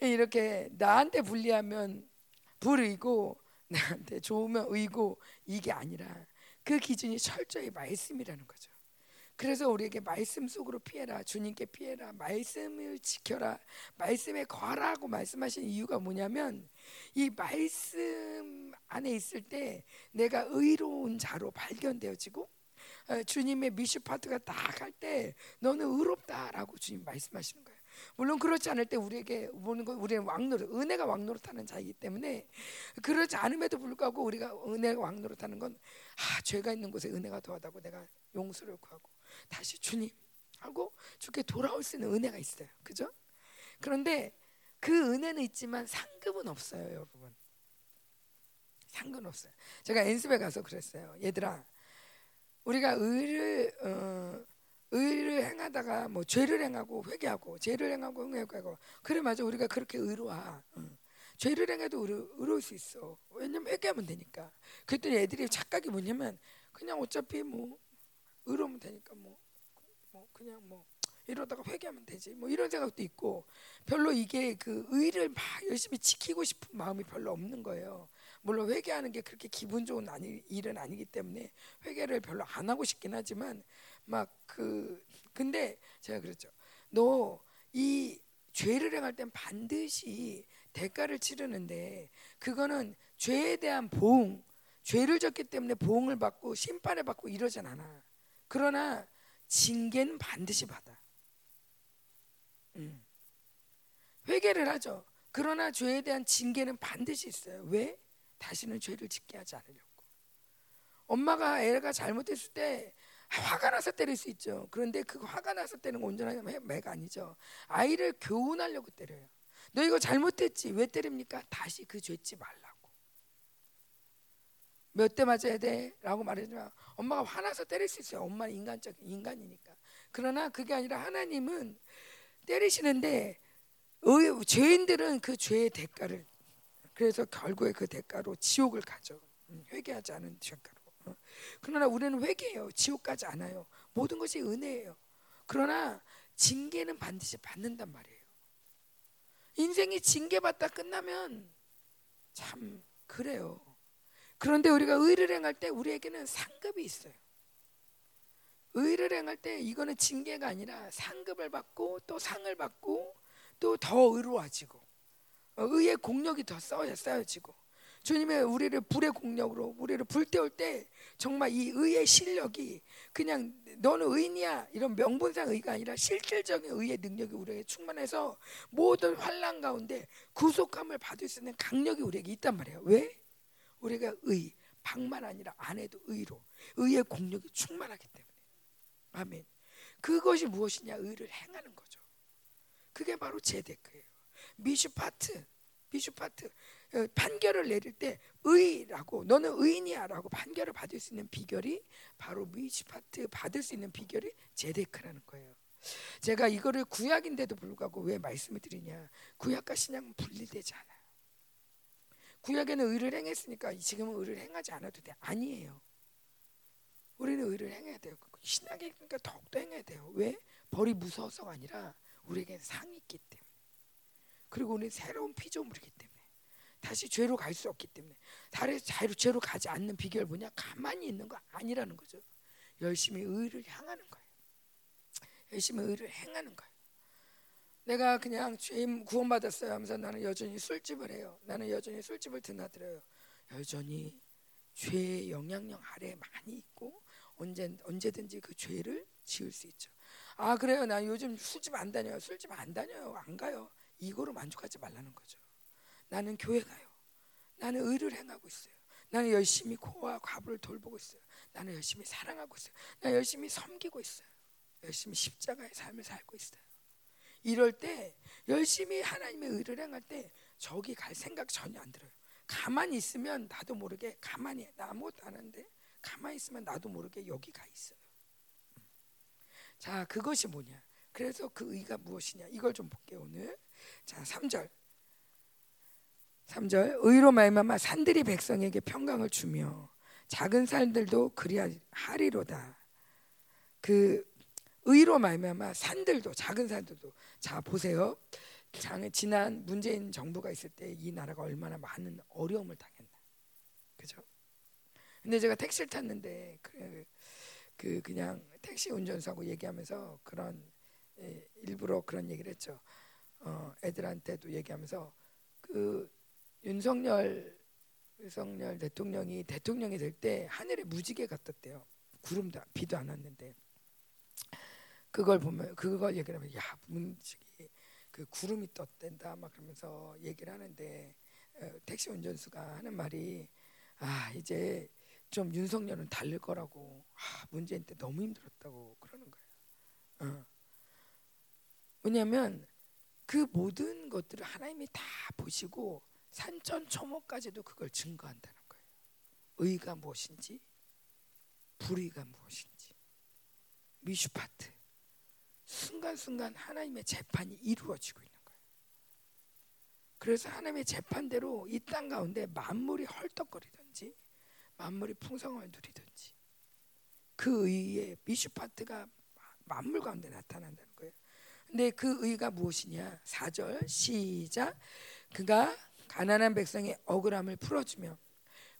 이렇게 나한테 불리하면 불의고 나한테 좋으면 의고 이게 아니라 그 기준이 철저히 말씀이라는 거죠. 그래서 우리에게 말씀 속으로 피해라 주님께 피해라 말씀을 지켜라 말씀에 거하라고 말씀하신 이유가 뭐냐면 이 말씀 안에 있을 때 내가 의로운 자로 발견되어지고 어, 주님의 미슈파트가 딱 할 때 너는 의롭다라고 주님 말씀하시는 거예요. 물론 그렇지 않을 때 우리에게 보는 건 우리는 왕노릇 은혜가 왕노릇하는 자이기 때문에 그렇지 않음에도 불구하고 우리가 은혜가 왕노릇하는 건 아, 죄가 있는 곳에 은혜가 더하다고 내가 용서를 구하고 다시 주님 하고 주께 돌아올 수 있는 은혜가 있어요. 그죠? 그런데 그 은혜는 있지만 상급은 없어요, 여러분. 상관 없어요. 제가 엔습에 가서 그랬어요. 얘들아, 우리가 의를 어, 의를 행하다가 뭐 죄를 행하고 회개하고 죄를 행하고 회개하고 그래 맞아 우리가 그렇게 의로와 응. 죄를 행해도 의로, 의로울 수 있어 왜냐면 회개하면 되니까 그랬더니 애들이 착각이 뭐냐면 그냥 어차피 뭐 의로우면 되니까 뭐, 뭐 그냥 뭐 이러다가 회개하면 되지 뭐 이런 생각도 있고 별로 이게 그 의를 막 열심히 지키고 싶은 마음이 별로 없는 거예요 물론 회개하는 게 그렇게 기분 좋은 아니, 일은 아니기 때문에 회개를 별로 안 하고 싶긴 하지만 막 그 근데 제가 그랬죠. 너 이 죄를 행할 땐 반드시 대가를 치르는데 그거는 죄에 대한 보응, 죄를 졌기 때문에 보응을 받고 심판을 받고 이러진 않아. 그러나 징계는 반드시 받아. 음. 회개를 하죠. 그러나 죄에 대한 징계는 반드시 있어요. 왜? 다시는 죄를 짓게 하지 않으려고. 엄마가 애가 잘못했을 때 화가 나서 때릴 수 있죠. 그런데 그 화가 나서 때리는 온전한 매가 아니죠. 아이를 교훈하려고 때려요. 너 이거 잘못했지. 왜 때립니까? 다시 그 죄지 말라고. 몇 대 맞아야 돼? 라고 말해주면 엄마가 화나서 때릴 수 있어요. 엄마는 인간적인 인간이니까. 그러나 그게 아니라 하나님은 때리시는데 죄인들은 그 죄의 대가를 그래서 결국에 그 대가로 지옥을 가죠. 음, 회개하지 않은 대가로. 어. 그러나 우리는 회개해요. 지옥 가지 않아요. 모든 것이 은혜예요. 그러나 징계는 반드시 받는단 말이에요. 인생이 징계받다 끝나면 참 그래요. 그런데 우리가 의를 행할 때 우리에게는 상급이 있어요. 의를 행할 때 이거는 징계가 아니라 상급을 받고 또 상을 받고 또 더 의로워지고 어, 의의 공력이 더 쌓여지고 주님의 우리를 불의 공력으로 우리를 불태울 때 정말 이 의의 실력이 그냥 너는 의인이야 이런 명분상 의가 아니라 실질적인 의의 능력이 우리에게 충만해서 모든 환란 가운데 구속함을 받을 수 있는 강력이 우리에게 있단 말이에요. 왜? 우리가 의, 방만 아니라 안에도 의로 의의 공력이 충만하기 때문에. 아멘. 그것이 무엇이냐? 의를 행하는 거죠. 그게 바로 제데크예요. 미슈파트, 미슈파트 어, 판결을 내릴 때 의라고 너는 의인이야라고 판결을 받을 수 있는 비결이 바로 미슈파트 받을 수 있는 비결이 제데크라는 거예요. 제가 이거를 구약인데도 불구하고 왜 말씀을 드리냐? 구약과 신약은 분리되지 않아요. 구약에는 의를 행했으니까 지금은 의를 행하지 않아도 돼. 아니에요. 우리는 의를 행해야 돼요. 신약에 그러니까 더욱더 행해야 돼요. 왜? 벌이 무서워서가 아니라 우리에게 상이 있기 때문에. 그리고 우리는 새로운 피조물이기 때문에 다시 죄로 갈 수 없기 때문에 다시 죄로 가지 않는 비결 뭐냐? 가만히 있는 거 아니라는 거죠. 열심히 의를 향하는 거예요. 열심히 의를 행하는 거예요. 내가 그냥 죄임 구원받았어요 하면서 나는 여전히 술집을 해요. 나는 여전히 술집을 드나들어요. 여전히 죄의 영향력 아래 많이 있고 언제 언제든지 그 죄를 지을 수 있죠. 아 그래요. 나 요즘 술집 안 다녀요. 술집 안 다녀요. 안 가요. 이거로 만족하지 말라는 거죠. 나는 교회 가요. 나는 의를 행하고 있어요. 나는 열심히 코와 과부를 돌보고 있어요. 나는 열심히 사랑하고 있어요. 나 열심히 섬기고 있어요. 열심히 십자가의 삶을 살고 있어요. 이럴 때 열심히 하나님의 의를 행할 때 저기 갈 생각 전혀 안 들어요. 가만히 있으면 나도 모르게 가만히 나 아무것도 안 하는데 가만히 있으면 나도 모르게 여기 가 있어요. 자, 그것이 뭐냐? 그래서 그 의가 무엇이냐? 이걸 좀 볼게요, 오늘. 자, 3절. 3절. 의로 말미암아 산들이 백성에게 평강을 주며 작은 산들도 그리하리로다. 그 의로 말미암아 산들도 작은 산들도 자 보세요. 지난 문재인 정부가 있을 때 이 나라가 얼마나 많은 어려움을 당했나. 그죠? 근데 제가 택시를 탔는데 그, 그 그냥 택시 운전사하고 얘기하면서 그런 예, 일부러 그런 얘기를 했죠. 어, 애들한테도 얘기하면서 그 윤석열 윤석열 대통령이 대통령이 될 때 하늘에 무지개 같았대요. 구름도 비도 안 왔는데 그걸 보면 그걸 얘기를 하면 야 문지기 그 구름이 떴댄다 막 그러면서 얘기를 하는데 어, 택시 운전수가 하는 말이 아 이제 좀 윤석열은 달릴 거라고 아, 문재인 때 너무 힘들었다고 그러는 거예요. 어. 왜냐하면 그 모든 것들을 하나님이 다 보시고 산천초목까지도 그걸 증거한다는 거예요. 의가 무엇인지 불의가 무엇인지 미슈파트 순간순간 하나님의 재판이 이루어지고 있는 거예요. 그래서 하나님의 재판대로 이 땅 가운데 만물이 헐떡거리든지 만물이 풍성함을 누리든지 그 의의 미슈파트가 만물 가운데 나타난다는 거예요. 근데 그 의가 무엇이냐? 4절 시작. 그가 가난한 백성의 억울함을 풀어주며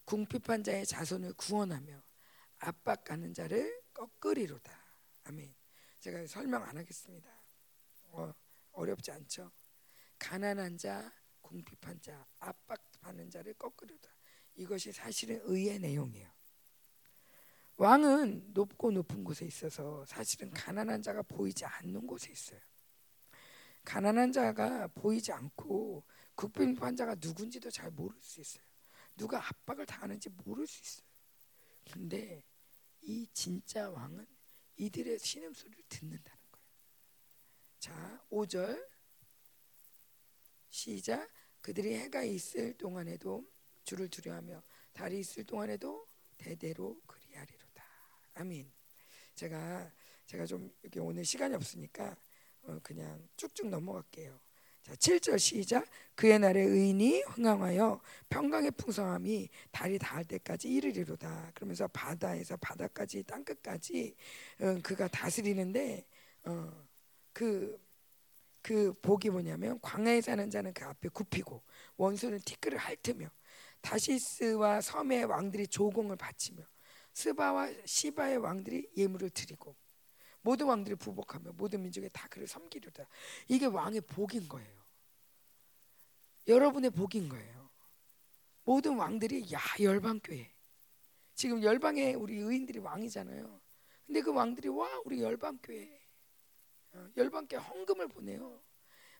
궁핍한 자의 자손을 구원하며 압박하는 자를 꺾으리로다. 아멘. 제가 설명 안 하겠습니다. 어, 어렵지 않죠? 가난한 자, 궁핍한 자, 압박하는 자를 꺾으리로다. 이것이 사실은 의의 내용이에요. 왕은 높고 높은 곳에 있어서 사실은 가난한 자가 보이지 않는 곳에 있어요. 가난한 자가 보이지 않고 국빈 환자가 누군지도 잘 모를 수 있어요. 누가 압박을 당하는지 모를 수 있어요. 근데 이 진짜 왕은 이들의 신음소리를 듣는다는 거예요. 자, 5절 시작 그들이 해가 있을 동안에도 주를 두려하며 달이 있을 동안에도 대대로 그리하리로다. 아멘. 제가 제가 좀 이렇게 오늘 시간이 없으니까 어, 그냥 쭉쭉 넘어갈게요. 자, 7절 시작. 그의 날에 의인이 흥황하여 평강의 풍성함이 달이 닿을 때까지 이르리로다. 그러면서 바다에서 바다까지 땅 끝까지 어, 그가 다스리는데 어, 그, 그 복이 뭐냐면 광야에 사는 자는 그 앞에 굽히고 원수는 티끌을 핥으며 다시스와 섬의 왕들이 조공을 바치며 스바와 시바의 왕들이 예물을 드리고 모든 왕들이 부복하며 모든 민족에 다 그를 섬기려다. 이게 왕의 복인 거예요. 여러분의 복인 거예요. 모든 왕들이 야 열방 교회. 지금 열방에 우리 의인들이 왕이잖아요. 근데 그 왕들이 와 우리 열방 교회. 어, 열방 교회 헌금을 보내요.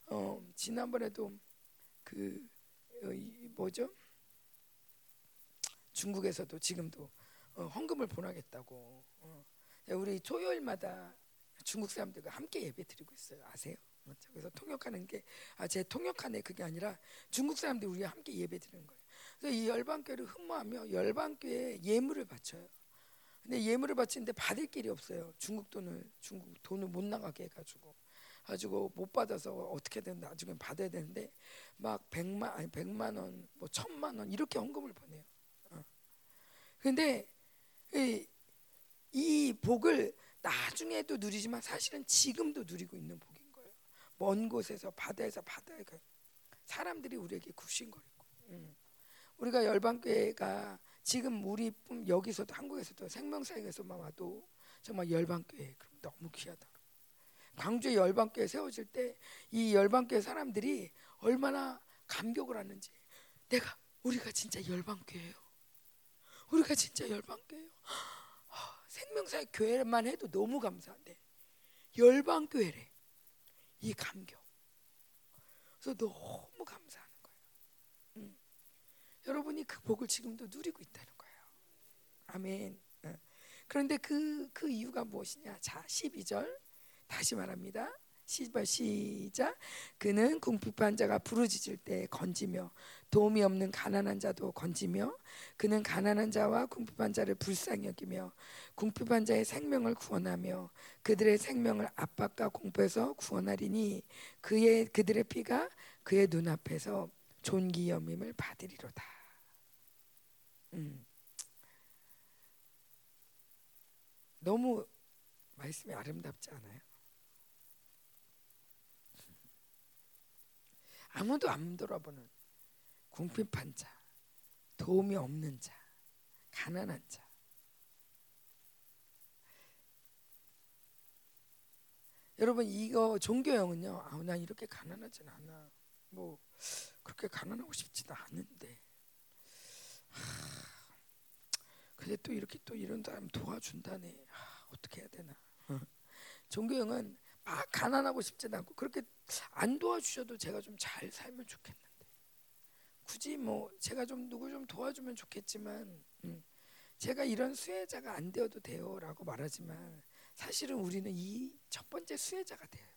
어, 지난번에도 그 어, 뭐죠? 중국에서도 지금도 어, 헌금을 보내겠다고. 어. 우리 토요일마다 중국 사람들과 함께 예배 드리고 있어요. 아세요? 그래서 통역하는 게 아, 제 통역하네 그게 아니라 중국 사람들이 우리와 함께 예배 드리는 거예요. 그래서 이 열방교회를 흠모하며 열방교회에 예물을 바쳐요. 근데 예물을 바치는데 받을 길이 없어요. 중국 돈을 중국 돈을 못 나가게 해가지고 가지고 못 받아서 어떻게든 나중에 받아야 되는데 막 백만 아니 백만 원, 뭐 천만 원 이렇게 헌금을 보내요. 어. 근데 이, 이 복을 나중에도 누리지만 사실은 지금도 누리고 있는 복인 거예요. 먼 곳에서 바다에서 바다에 가 사람들이 우리에게 굽신거리고 음. 우리가 열방교회가 지금 우리 여기서도 한국에서도 생명사역에서만 와도 정말 열방교회 너무 귀하다. 광주에 열방교회 세워질 때 이 열방교회 사람들이 얼마나 감격을 하는지 내가 우리가 진짜 열방교회예요. 우리가 진짜 열방교회예요. 생명사의 교회만 해도 너무 감사한데 열방 교회래 이 감격. 그래서 너무 감사하는 거예요. 음. 여러분이 그 복을 지금도 누리고 있다는 거예요. 아멘. 어. 그런데 그, 그 이유가 무엇이냐? 자, 12절 다시 말합니다. 시발 시작 그는 궁핍한 자가 부르짖을 때 건지며 도움이 없는 가난한 자도 건지며 그는 가난한 자와 궁핍한 자를 불쌍히 여기며 궁핍한 자의 생명을 구원하며 그들의 생명을 압박과 공포에서 구원하리니 그의 그들의 피가 그의 눈앞에서 존귀 여밈을 받으리로다. 음. 너무 말씀이 아름답지 않아요? 아무도 안 돌아보는 궁핍한 자, 도움이 없는 자, 가난한 자. 여러분 이거 종교형은요. 아, 난 이렇게 가난하진 않아. 뭐 그렇게 가난하고 싶지도 않은데. 하, 근데 또 이렇게 또 이런 사람 도와준다네. 하, 어떻게 해야 되나? 종교형은 막 가난하고 싶진 않고 그렇게 안 도와주셔도 제가 좀 잘 살면 좋겠는데 굳이 뭐 제가 좀 누구 좀 도와주면 좋겠지만 음, 제가 이런 수혜자가 안 되어도 돼요라고 말하지만 사실은 우리는 이 첫 번째 수혜자가 돼요.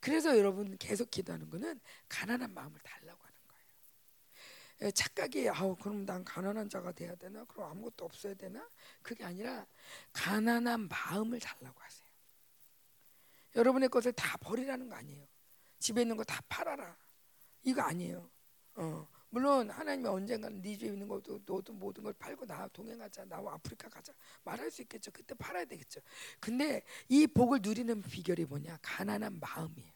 그래서 여러분 계속 기도하는 거는 가난한 마음을 달라고 하는 거예요. 예, 착각이 아우 그럼 난 가난한 자가 돼야 되나? 그럼 아무것도 없어야 되나? 그게 아니라 가난한 마음을 달라고 하세요. 여러분의 것을 다 버리라는 거 아니에요. 집에 있는 거 다 팔아라. 이거 아니에요. 어. 물론 하나님이 언젠가는 네 집에 있는 것도 너도 모든 걸 팔고 나 동행하자 나와 아프리카 가자 말할 수 있겠죠. 그때 팔아야 되겠죠. 근데 이 복을 누리는 비결이 뭐냐? 가난한 마음이에요.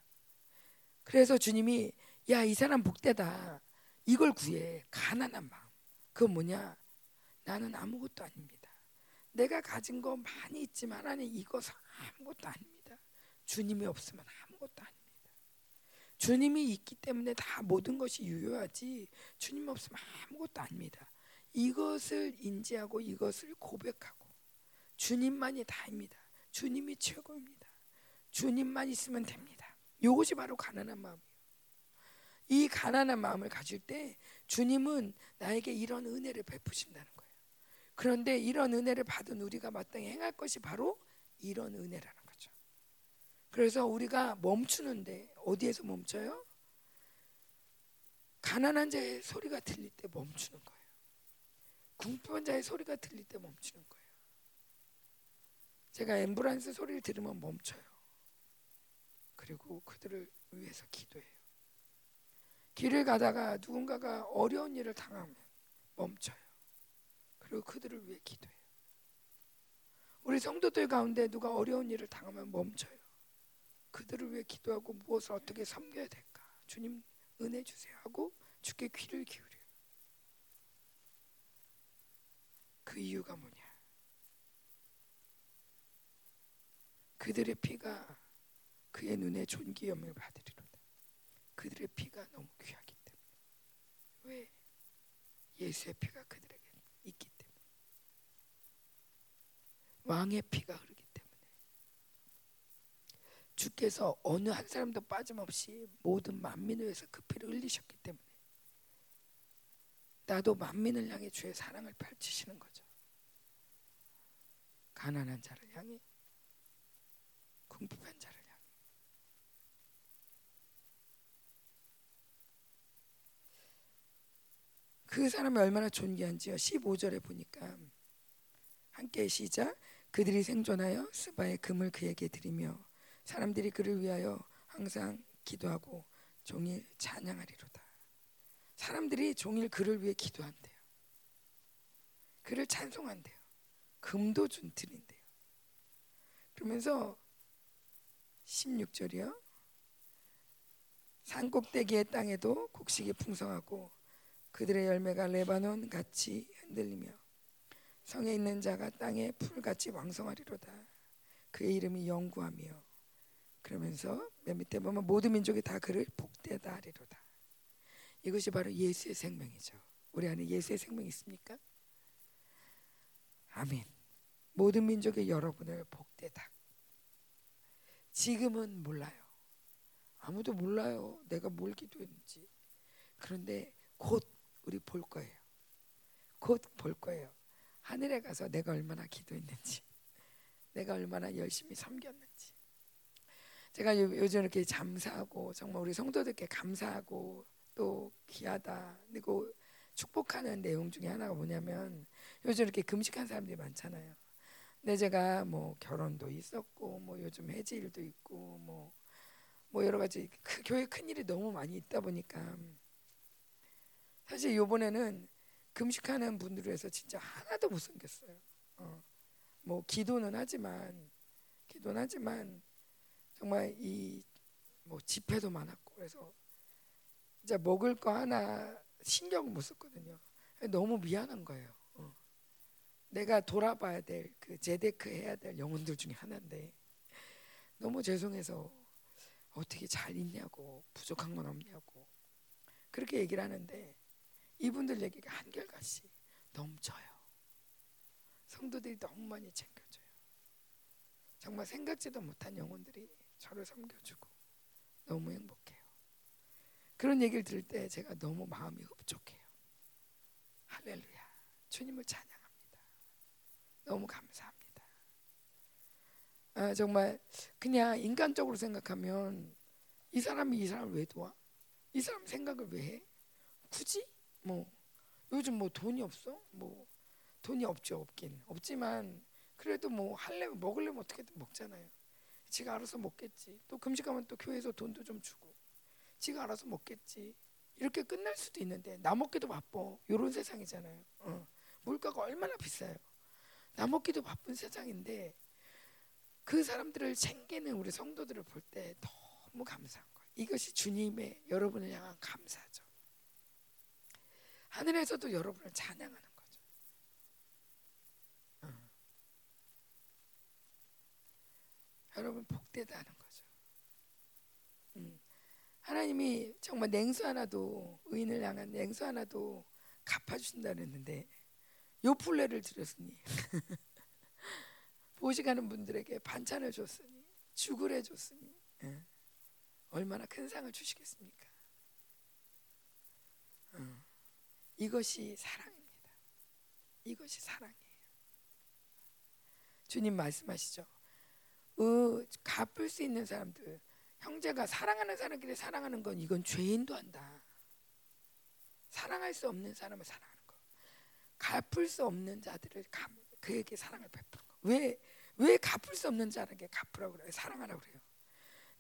그래서 주님이 야 이 사람 복되다. 이걸 구해. 가난한 마음. 그건 뭐냐? 나는 아무것도 아닙니다. 내가 가진 거 많이 있지만 하나님 이것 아무것도 아닙니다. 주님이 없으면 아무것도 아닙니다 주님이 있기 때문에 다 모든 것이 유효하지 주님 없으면 아무것도 아닙니다. 이것을 인지하고 이것을 고백하고 주님만이 다입니다. 주님이 최고입니다. 주님만 있으면 됩니다. 이것이 바로 가난한 마음이에요. 이 가난한 마음을 가질 때 주님은 나에게 이런 은혜를 베푸신다는 거예요. 그런데 이런 은혜를 받은 우리가 마땅히 행할 것이 바로 이런 은혜라는 거죠. 그래서 우리가 멈추는데 어디에서 멈춰요? 가난한 자의 소리가 들릴 때 멈추는 거예요. 궁핍한 자의 소리가 들릴 때 멈추는 거예요. 제가 앰뷸런스 소리를 들으면 멈춰요. 그리고 그들을 위해서 기도해요. 길을 가다가 누군가가 어려운 일을 당하면 멈춰요. 그리고 그들을 위해 기도해요. 우리 성도들 가운데 누가 어려운 일을 당하면 멈춰요. 그들을 위해 기도하고 무엇을 어떻게 섬겨야 될까? 주님 은혜 주세요 하고 주께 귀를 기울여. 그 이유가 뭐냐? 그들의 피가 그의 눈에 존귀함을 받으리로다. 그들의 피가 너무 귀하기 때문에. 왜? 예수의 피가 그들에게 있기 때문에. 왕의 피가 때문에. 주께서 어느 한 사람도 빠짐없이 모든 만민을 위해서 그 피를 흘리셨기 때문에 나도 만민을 향해 주의 사랑을 펼치시는 거죠. 가난한 자를 향해 궁핍한 자를 향해 그 사람이 얼마나 존귀한지요. 15절에 보니까 함께 시작 그들이 생존하여 스바의 금을 그에게 드리며 사람들이 그를 위하여 항상 기도하고 종일 찬양하리로다. 사람들이 종일 그를 위해 기도한대요. 그를 찬송한대요. 금도 준 드린대요. 그러면서 16절이요. 산꼭대기의 땅에도 곡식이 풍성하고 그들의 열매가 레바논 같이 흔들리며 성에 있는 자가 땅에 풀같이 왕성하리로다. 그의 이름이 영구하며 그러면서 맨 밑에 보면 모든 민족이 다 그를 복되다 하리로다. 이것이 바로 예수의 생명이죠. 우리 안에 예수의 생명이 있습니까? 아멘. 모든 민족의 여러분을 복되다. 지금은 몰라요. 아무도 몰라요. 내가 뭘 기도했는지. 그런데 곧 우리 볼 거예요. 곧 볼 거예요. 하늘에 가서 내가 얼마나 기도했는지, 내가 얼마나 열심히 섬겼는지. 제가 요즘 이렇게 잠사하고 정말 우리 성도들께 감사하고 또 귀하다 그리고 축복하는 내용 중에 하나가 뭐냐면 요즘 이렇게 금식한 사람들이 많잖아요. 근데 제가 뭐 결혼도 있었고 뭐 요즘 해지 일도 있고 뭐뭐 뭐 여러 가지 그 교회 큰 일이 너무 많이 있다 보니까 사실 요번에는 금식하는 분들을 해서 진짜 하나도 못 섬겼어요. 어. 뭐 기도는 하지만 기도는 하지만 정말 이 뭐 집회도 많았고 그래서 이제 먹을 거 하나 신경을 못 썼거든요. 너무 미안한 거예요. 어. 내가 돌아봐야 될 그 제데크 해야 될 영혼들 중에 하나인데 너무 죄송해서 어떻게 잘 있냐고 부족한 건 없냐고 그렇게 얘기를 하는데 이분들 얘기가 한결같이 넘쳐요. 성도들이 너무 많이 챙겨줘요. 정말 생각지도 못한 영혼들이 저를 섬겨주고 너무 행복해요. 그런 얘기를 들을 때 제가 너무 마음이 흡족해요. 할렐루야. 주님을 찬양합니다. 너무 감사합니다. 아, 정말 그냥 인간적으로 생각하면 이 사람이 이 사람을 왜 도와? 이 사람 생각을 왜 해? 굳이? 뭐 요즘 뭐 돈이 없어? 뭐 돈이 없죠 없긴 없지만 그래도 뭐 할래 먹을래면 어떻게든 먹잖아요. 지가 알아서 먹겠지. 또 금식하면 또 교회에서 돈도 좀 주고. 지가 알아서 먹겠지. 이렇게 끝날 수도 있는데 나 먹기도 바빠. 이런 세상이잖아요. 어. 물가가 얼마나 비싸요. 나 먹기도 바쁜 세상인데 그 사람들을 챙기는 우리 성도들을 볼 때 너무 감사한 거예요. 이것이 주님의 여러분을 향한 감사죠. 하늘에서도 여러분을 찬양하는 거죠. 어. 여러분 복되다는 거죠. 음. 하나님이 정말 냉수 하나도 의인을 향한 냉수 하나도 갚아주신다 그랬는데 요플레를 드렸으니 보시가는 분들에게 반찬을 줬으니 죽을 해줬으니 예. 얼마나 큰 상을 주시겠습니까? 어. 이것이 사랑입니다. 이것이 사랑이에요. 주님 말씀하시죠. 어, 갚을 수 있는 사람들, 형제가 사랑하는 사람끼리 사랑하는 건 이건 죄인도 한다. 사랑할 수 없는 사람을 사랑하는 거. 갚을 수 없는 자들을 그에게 사랑을 베푸는 거. 왜, 왜 갚을 수 없는 자에게 갚으라고 그래요? 사랑하라고 그래요.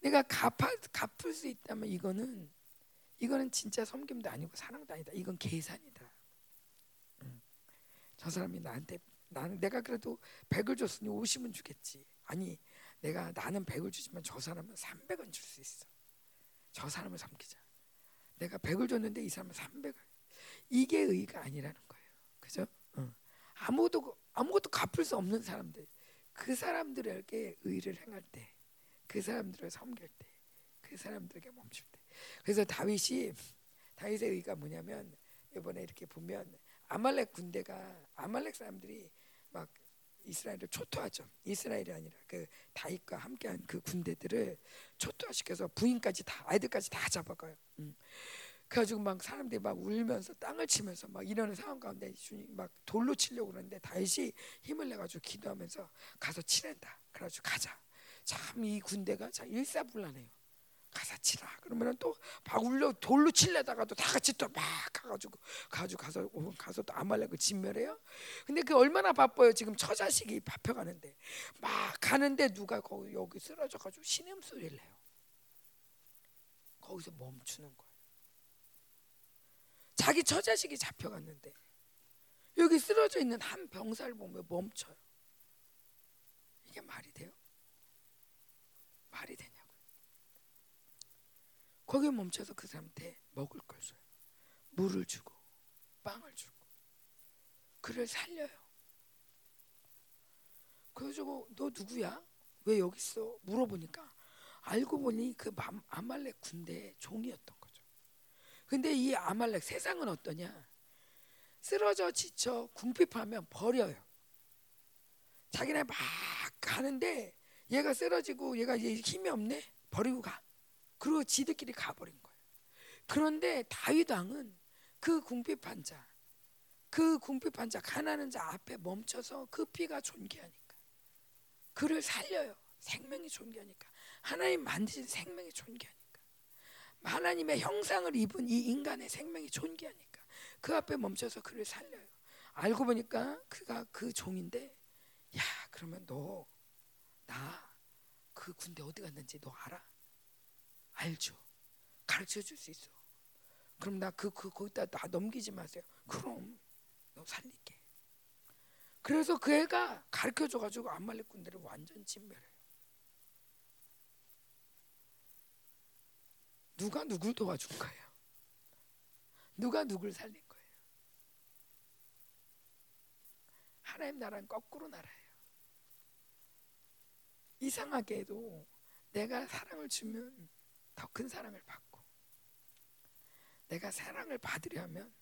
내가 갚아, 갚을 수 있다면 이거는 이거는 진짜 섬김도 아니고 사랑도 아니다. 이건 계산이다. 음. 저 사람이 나한테 나는 내가 그래도 100을 줬으니 50은 주겠지. 아니, 내가 나는 100을 주지만 저 사람은 300은 줄 수 있어. 저 사람을 섬기자. 내가 100을 줬는데 이 사람은 300을. 이게 의가 아니라는 거예요. 그죠? 어. 아무도 아무것도 갚을 수 없는 사람들. 그 사람들에게 의를 행할 때, 그 사람들을 섬길 때, 그 사람들에게 멈출 때. 그래서 다윗이 다윗의 의가 뭐냐면 이번에 이렇게 보면 아말렉 군대가 아말렉 사람들이 막 이스라엘을 초토하죠. 이스라엘이 아니라 그 다윗과 함께한 그 군대들을 초토화시켜서 부인까지 다 아이들까지 다 잡아가요. 음. 그래가지고 막 사람들이 막 울면서 땅을 치면서 막 이러는 상황 가운데 주님 막 돌로 치려고 그러는데 다윗이 힘을 내가지고 기도하면서 가서 치랜다. 그래가지고 가자. 참 이 군대가 자 일사불란해요. 가서 치라. 그러면은 또막 울려 돌로 칠려다가도 다 같이 또 막 가가지고 가지고 가서 가서 또 아말렉을 진멸해요. 근데 그 얼마나 바빠요. 지금 처자식이 잡혀가는데 막 가는데 누가 거기 여기 쓰러져가지고 신음 소리를 내요. 거기서 멈추는 거예요. 자기 처자식이 잡혀갔는데 여기 쓰러져 있는 한 병사를 보면 멈춰요. 이게 말이 돼요? 말이 되냐고요. 거기에 멈춰서 그 사람한테 먹을 걸 줘요. 물을 주고 빵을 주고 그를 살려요. 그래가지고 너 누구야? 왜 여기 있어? 물어보니까 알고 보니 그 아말렉 군대 종이었던 근데 이 아말렉 세상은 어떠냐? 쓰러져 지쳐 궁핍하면 버려요. 자기네 막 가는데 얘가 쓰러지고 얘가 힘이 없네 버리고 가. 그리고 지들끼리 가버린 거예요. 그런데 다윗 왕은 그 궁핍한 자, 그 궁핍한 자, 가난한 자 앞에 멈춰서 그 피가 존귀하니까 그를 살려요. 생명이 존귀하니까 하나님 만드신 생명이 존귀하니까. 하나님의 형상을 입은 이 인간의 생명이 존귀하니까 그 앞에 멈춰서 그를 살려요. 알고 보니까 그가 그 종인데 야 그러면 너 나 그 군대 어디 갔는지 너 알아? 알죠. 가르쳐 줄 수 있어. 그럼 나 그 그 거기다 나 넘기지 마세요. 그럼 너 살릴게. 그래서 그 애가 가르쳐 줘 가지고 안말렉 군대를 완전 진멸해요. 누가 누굴 도와준 거예요? 누가 누굴 살린 거예요? 하나님 나라는 거꾸로 나라예요. 이상하게도 내가 사랑을 주면 더 큰 사랑을 받고 내가 사랑을 받으려면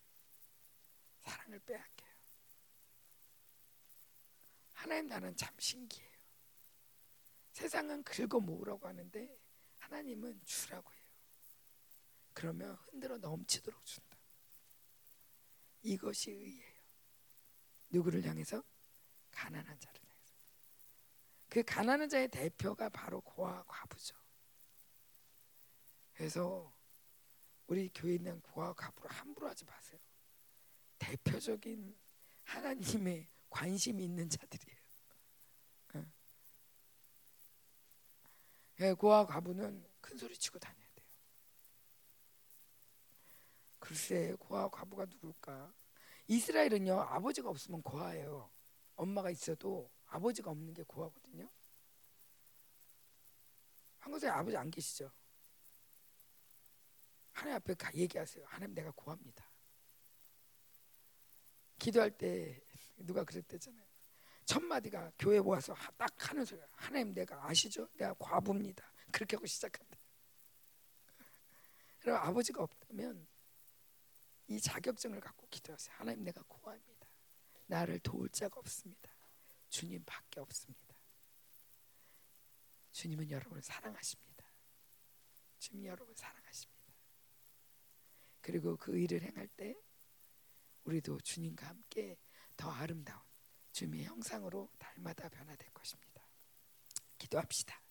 사랑을 빼앗겨요. 하나님 나라는 참 신기해요. 세상은 긁어 모으라고 하는데 하나님은 주라고 해요. 그러면 흔들어 넘치도록 준다. 이것이 의예요. 누구를 향해서? 가난한 자를 향해서. 그 가난한 자의 대표가 바로 고아 과부죠. 그래서 우리 교회 있는 고아 과부를 함부로 하지 마세요. 대표적인 하나님의 관심이 있는 자들이에요. 예, 고아 과부는 큰 소리 치고 다녀야 돼요. 글쎄 고아 과부가 누굴까? 이스라엘은요 아버지가 없으면 고아예요. 엄마가 있어도 아버지가 없는 게 고아거든요. 한국에 아버지 안 계시죠? 하나님 앞에 가 얘기하세요. 하나님 내가 고합니다. 기도할 때 누가 그랬대잖아요. 첫 마디가 교회 모아서 딱 하는 소리가 하나님 내가 아시죠? 내가 과부입니다. 그렇게 하고 시작한다. 그럼 아버지가 없다면 이 자격증을 갖고 기도하세요. 하나님 내가 고합니다. 나를 도울 자가 없습니다. 주님밖에 없습니다. 주님은 여러분을 사랑하십니다. 주님 여러분 사랑하십니다. 그리고 그 일을 행할 때 우리도 주님과 함께 더 아름다운 주님의 형상으로 날마다 변화될 것입니다. 기도합시다.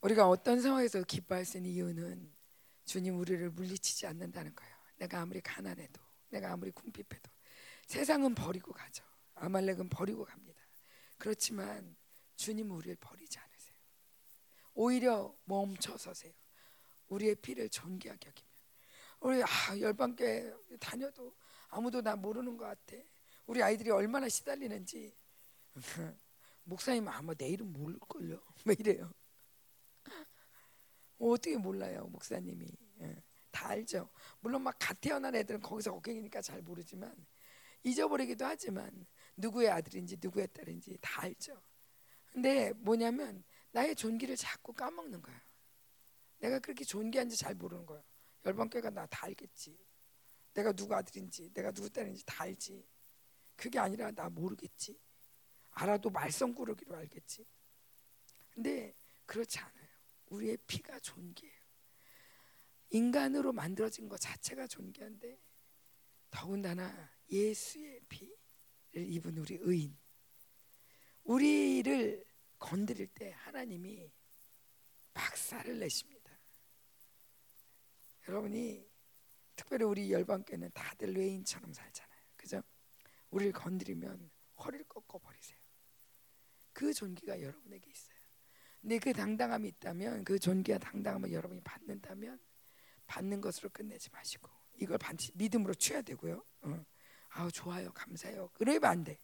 우리가 어떤 상황에서 기뻐할 수 있는 이유는 주님 우리를 물리치지 않는다는 거예요. 내가 아무리 가난해도, 내가 아무리 궁핍해도 세상은 버리고 가죠. 아말렉은 버리고 갑니다. 그렇지만 주님은 우리를 버리지 않으세요. 오히려 멈춰 서세요. 우리의 피를 존귀하게 여기며 우리 아, 열방교회 다녀도 아무도 나 모르는 것 같아. 우리 아이들이 얼마나 시달리는지 목사님 아마 내일은 모를 걸요. 왜 이래요? 어떻게 몰라요, 목사님이? 예, 다 알죠. 물론 막 갓 태어난 애들은 거기서 어갱이니까 잘 모르지만 잊어버리기도 하지만 누구의 아들인지 누구의 딸인지 다 알죠. 근데 뭐냐면 나의 존귀를 자꾸 까먹는 거야. 내가 그렇게 존귀한지 잘 모르는 거야. 열방교회가 나 다 알겠지. 내가 누구 아들인지, 내가 누구 딸인지 다 알지. 그게 아니라 나 모르겠지. 알아도 말썽꾸러기로 알겠지. 근데 그렇지 않아요. 우리의 피가 존귀해요. 인간으로 만들어진 것 자체가 존귀한데 더군다나 예수의 피를 입은 우리 의인 우리를 건드릴 때 하나님이 박살을 내십니다. 여러분이 특별히 우리 열방교는 다들 외인처럼 살잖아요. 그죠? 우리를 건드리면 허리를 꺾어 버리세요. 그 존귀가 여러분에게 있어요. 근데 그 당당함이 있다면 그 존귀와 당당함을 여러분이 받는다면 받는 것으로 끝내지 마시고 이걸 믿음으로 취해야 되고요. 어. 아우 좋아요, 감사해요. 그러면 안 돼.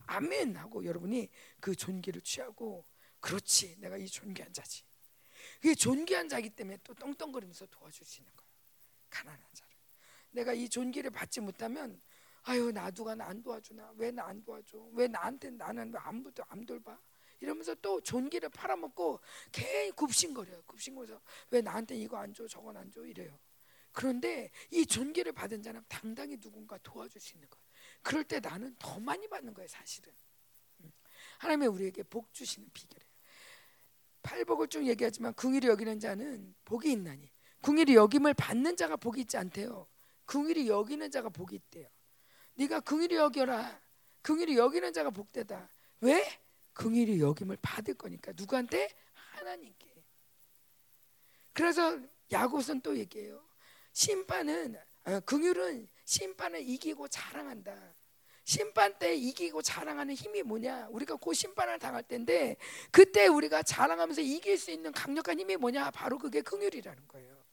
어. 아멘 하고 여러분이 그 존귀를 취하고 그렇지 내가 이 존귀한 자지. 그게 존귀한 자기 때문에 또 떵떵거리면서 있는 거예요. 가난한 자를. 내가 이 존귀를 받지 못하면 아유 나 누가 나 안 도와주나 왜 나 안 도와줘 왜 나한테 나는 아무도 안 돌봐 이러면서 또 존귀를 팔아먹고 괜히 굽신거려요 굽신거려서 왜 나한테 이거 안 줘 저건 안 줘 이래요 그런데 이 존귀를 받은 자는 당당히 누군가 도와줄 수 있는 거예요 그럴 때 나는 더 많이 받는 거예요 사실은 음. 하나님의 우리에게 복 주시는 비결이에요 팔복을 쭉 얘기하지만 궁일이 여기는 자는 복이 있나니 궁일이 여김을 받는 자가 복이 있지 않대요 궁일이 여기는 자가 복이 있대요 네가 긍휼히 여겨라. 긍휼히 여기는 자가 복되다. 왜? 긍휼히 여김을 받을 거니까 누구한테? 하나님께. 그래서 야고선 또 얘기해요. 심판은 어, 긍휼은 심판을 이기고 자랑한다. 심판 때 이기고 자랑하는 힘이 뭐냐? 우리가 그 심판을 당할 때인데 그때 우리가 자랑하면서 이길 수 있는 강력한 힘이 뭐냐? 바로 그게 긍휼이라는 거예요.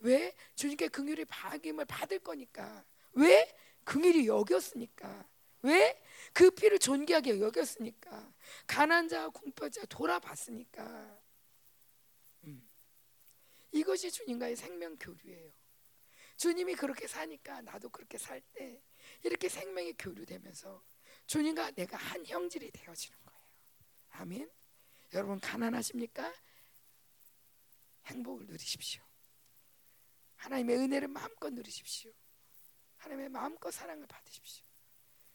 왜? 주님께 긍휼이 받임을 받을 거니까. 왜? 긍일이 여겼으니까. 왜? 그 피를 존귀하게 여겼으니까. 가난 자, 공포자 돌아봤으니까. 음. 이것이 주님과의 생명 교류예요. 주님이 그렇게 사니까 나도 그렇게 살 때 이렇게 생명이 교류되면서 주님과 내가 한 형질이 되어지는 거예요. 아멘. 여러분 가난하십니까? 행복을 누리십시오. 하나님의 은혜를 마음껏 누리십시오. 하나님의 마음껏 사랑을 받으십시오.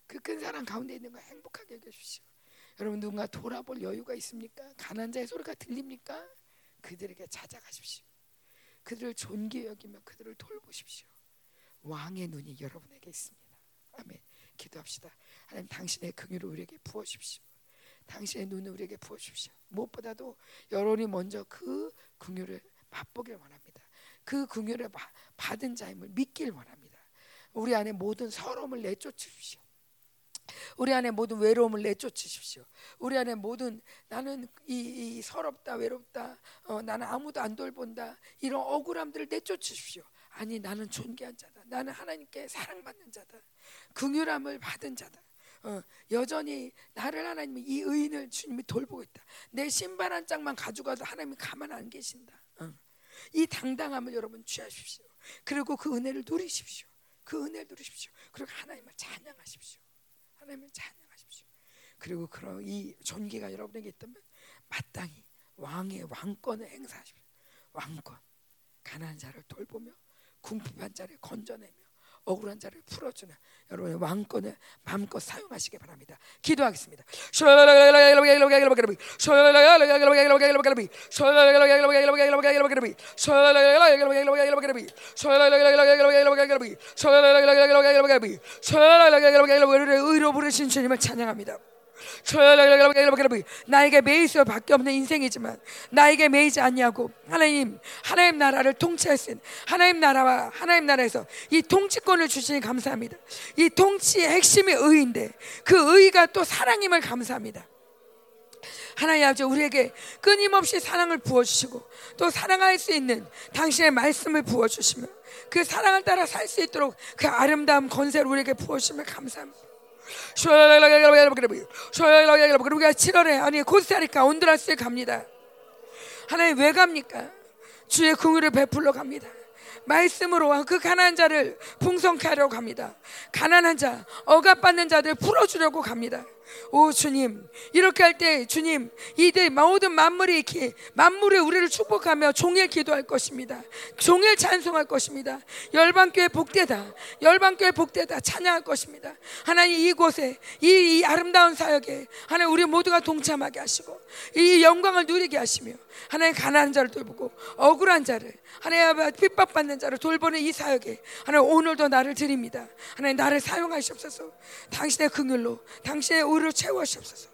그 큰 사랑 가운데 있는 거 행복하게 여겨주십시오. 여러분 누군가 돌아볼 여유가 있습니까? 가난 자의 소리가 들립니까? 그들에게 찾아가십시오. 그들을 존귀 여기며 그들을 돌보십시오. 왕의 눈이 여러분에게 있습니다. 아멘. 기도합시다. 하나님 당신의 긍휼을 우리에게 부어주십시오. 당신의 눈을 우리에게 부어주십시오. 무엇보다도 여러분이 먼저 그 긍휼을 맛보길 원합니다. 그 긍휼을 받은 자임을 믿길 원합니다. 우리 안에 모든 서러움을 내쫓으십시오. 우리 안에 모든 외로움을 내쫓으십시오. 우리 안에 모든 나는 이, 이 서럽다 외롭다 어, 나는 아무도 안 돌본다 이런 억울함들을 내쫓으십시오. 아니 나는 존귀한 자다. 나는 하나님께 사랑받는 자다. 긍휼함을 받은 자다. 어, 여전히 나를 하나님이 이 의인을 주님이 돌보고 있다. 내 신발 한 짝만 가져가도 하나님이 가만 안 계신다. 어. 이 당당함을 여러분 취하십시오. 그리고 그 은혜를 누리십시오. 그 은혜를 누리십시오. 그리고 하나님을 찬양하십시오. 하나님을 찬양하십시오. 그리고 그런 이 존귀가 여러분에게 있다면 마땅히 왕의 왕권을 행사하십시오. 왕권 가난한 자를 돌보며 궁핍한 자를 건져내며 억울한 자를 풀어주는 여러분의 왕권을 마음껏 사용하시기 바랍니다. 기도하겠습니다. 의로 부르신 주님을 찬양합니다. 나에게 매일 수밖에 없는 인생이지만 나에게 매이지 않냐고 하나님 하나님 나라를 통치할 수 있는 하나님 나라와 하나님 나라에서 이 통치권을 주시니 감사합니다. 이 통치의 핵심이 의인데 그 의가 또 사랑임을 감사합니다. 하나님 아버지 우리에게 끊임없이 사랑을 부어주시고 또 사랑할 수 있는 당신의 말씀을 부어주시며 그 사랑을 따라 살 수 있도록 그 아름다운 건세를 우리에게 부어주시면 감사합니다. 우리가 7월에 아니 코스타리카 온드라스에 갑니다. 하나님 왜 갑니까? 주의 긍휼을 베풀러 갑니다. 말씀으로 그 가난한 자를 풍성케 하려고 합니다. 가난한 자, 억압받는 자들 풀어주려고 갑니다. 오 주님 이렇게 할 때 주님 이들 모든 만물이 이렇게 만물이 우리를 축복하며 종일 기도할 것입니다. 종일 찬송할 것입니다. 열방교회 복되다. 열방교회 복되다. 찬양할 것입니다. 하나님 이곳에 이, 이 아름다운 사역에 하나님 우리 모두가 동참하게 하시고 이 영광을 누리게 하시며 하나님 가난한 자를 돌보고 억울한 자를 하나님 핍박받는 자를 돌보는 이 사역에 하나님 오늘도 나를 드립니다. 하나님 나를 사용하시옵소서. 당신의 긍휼로 당신의 의로 채워주옵소서.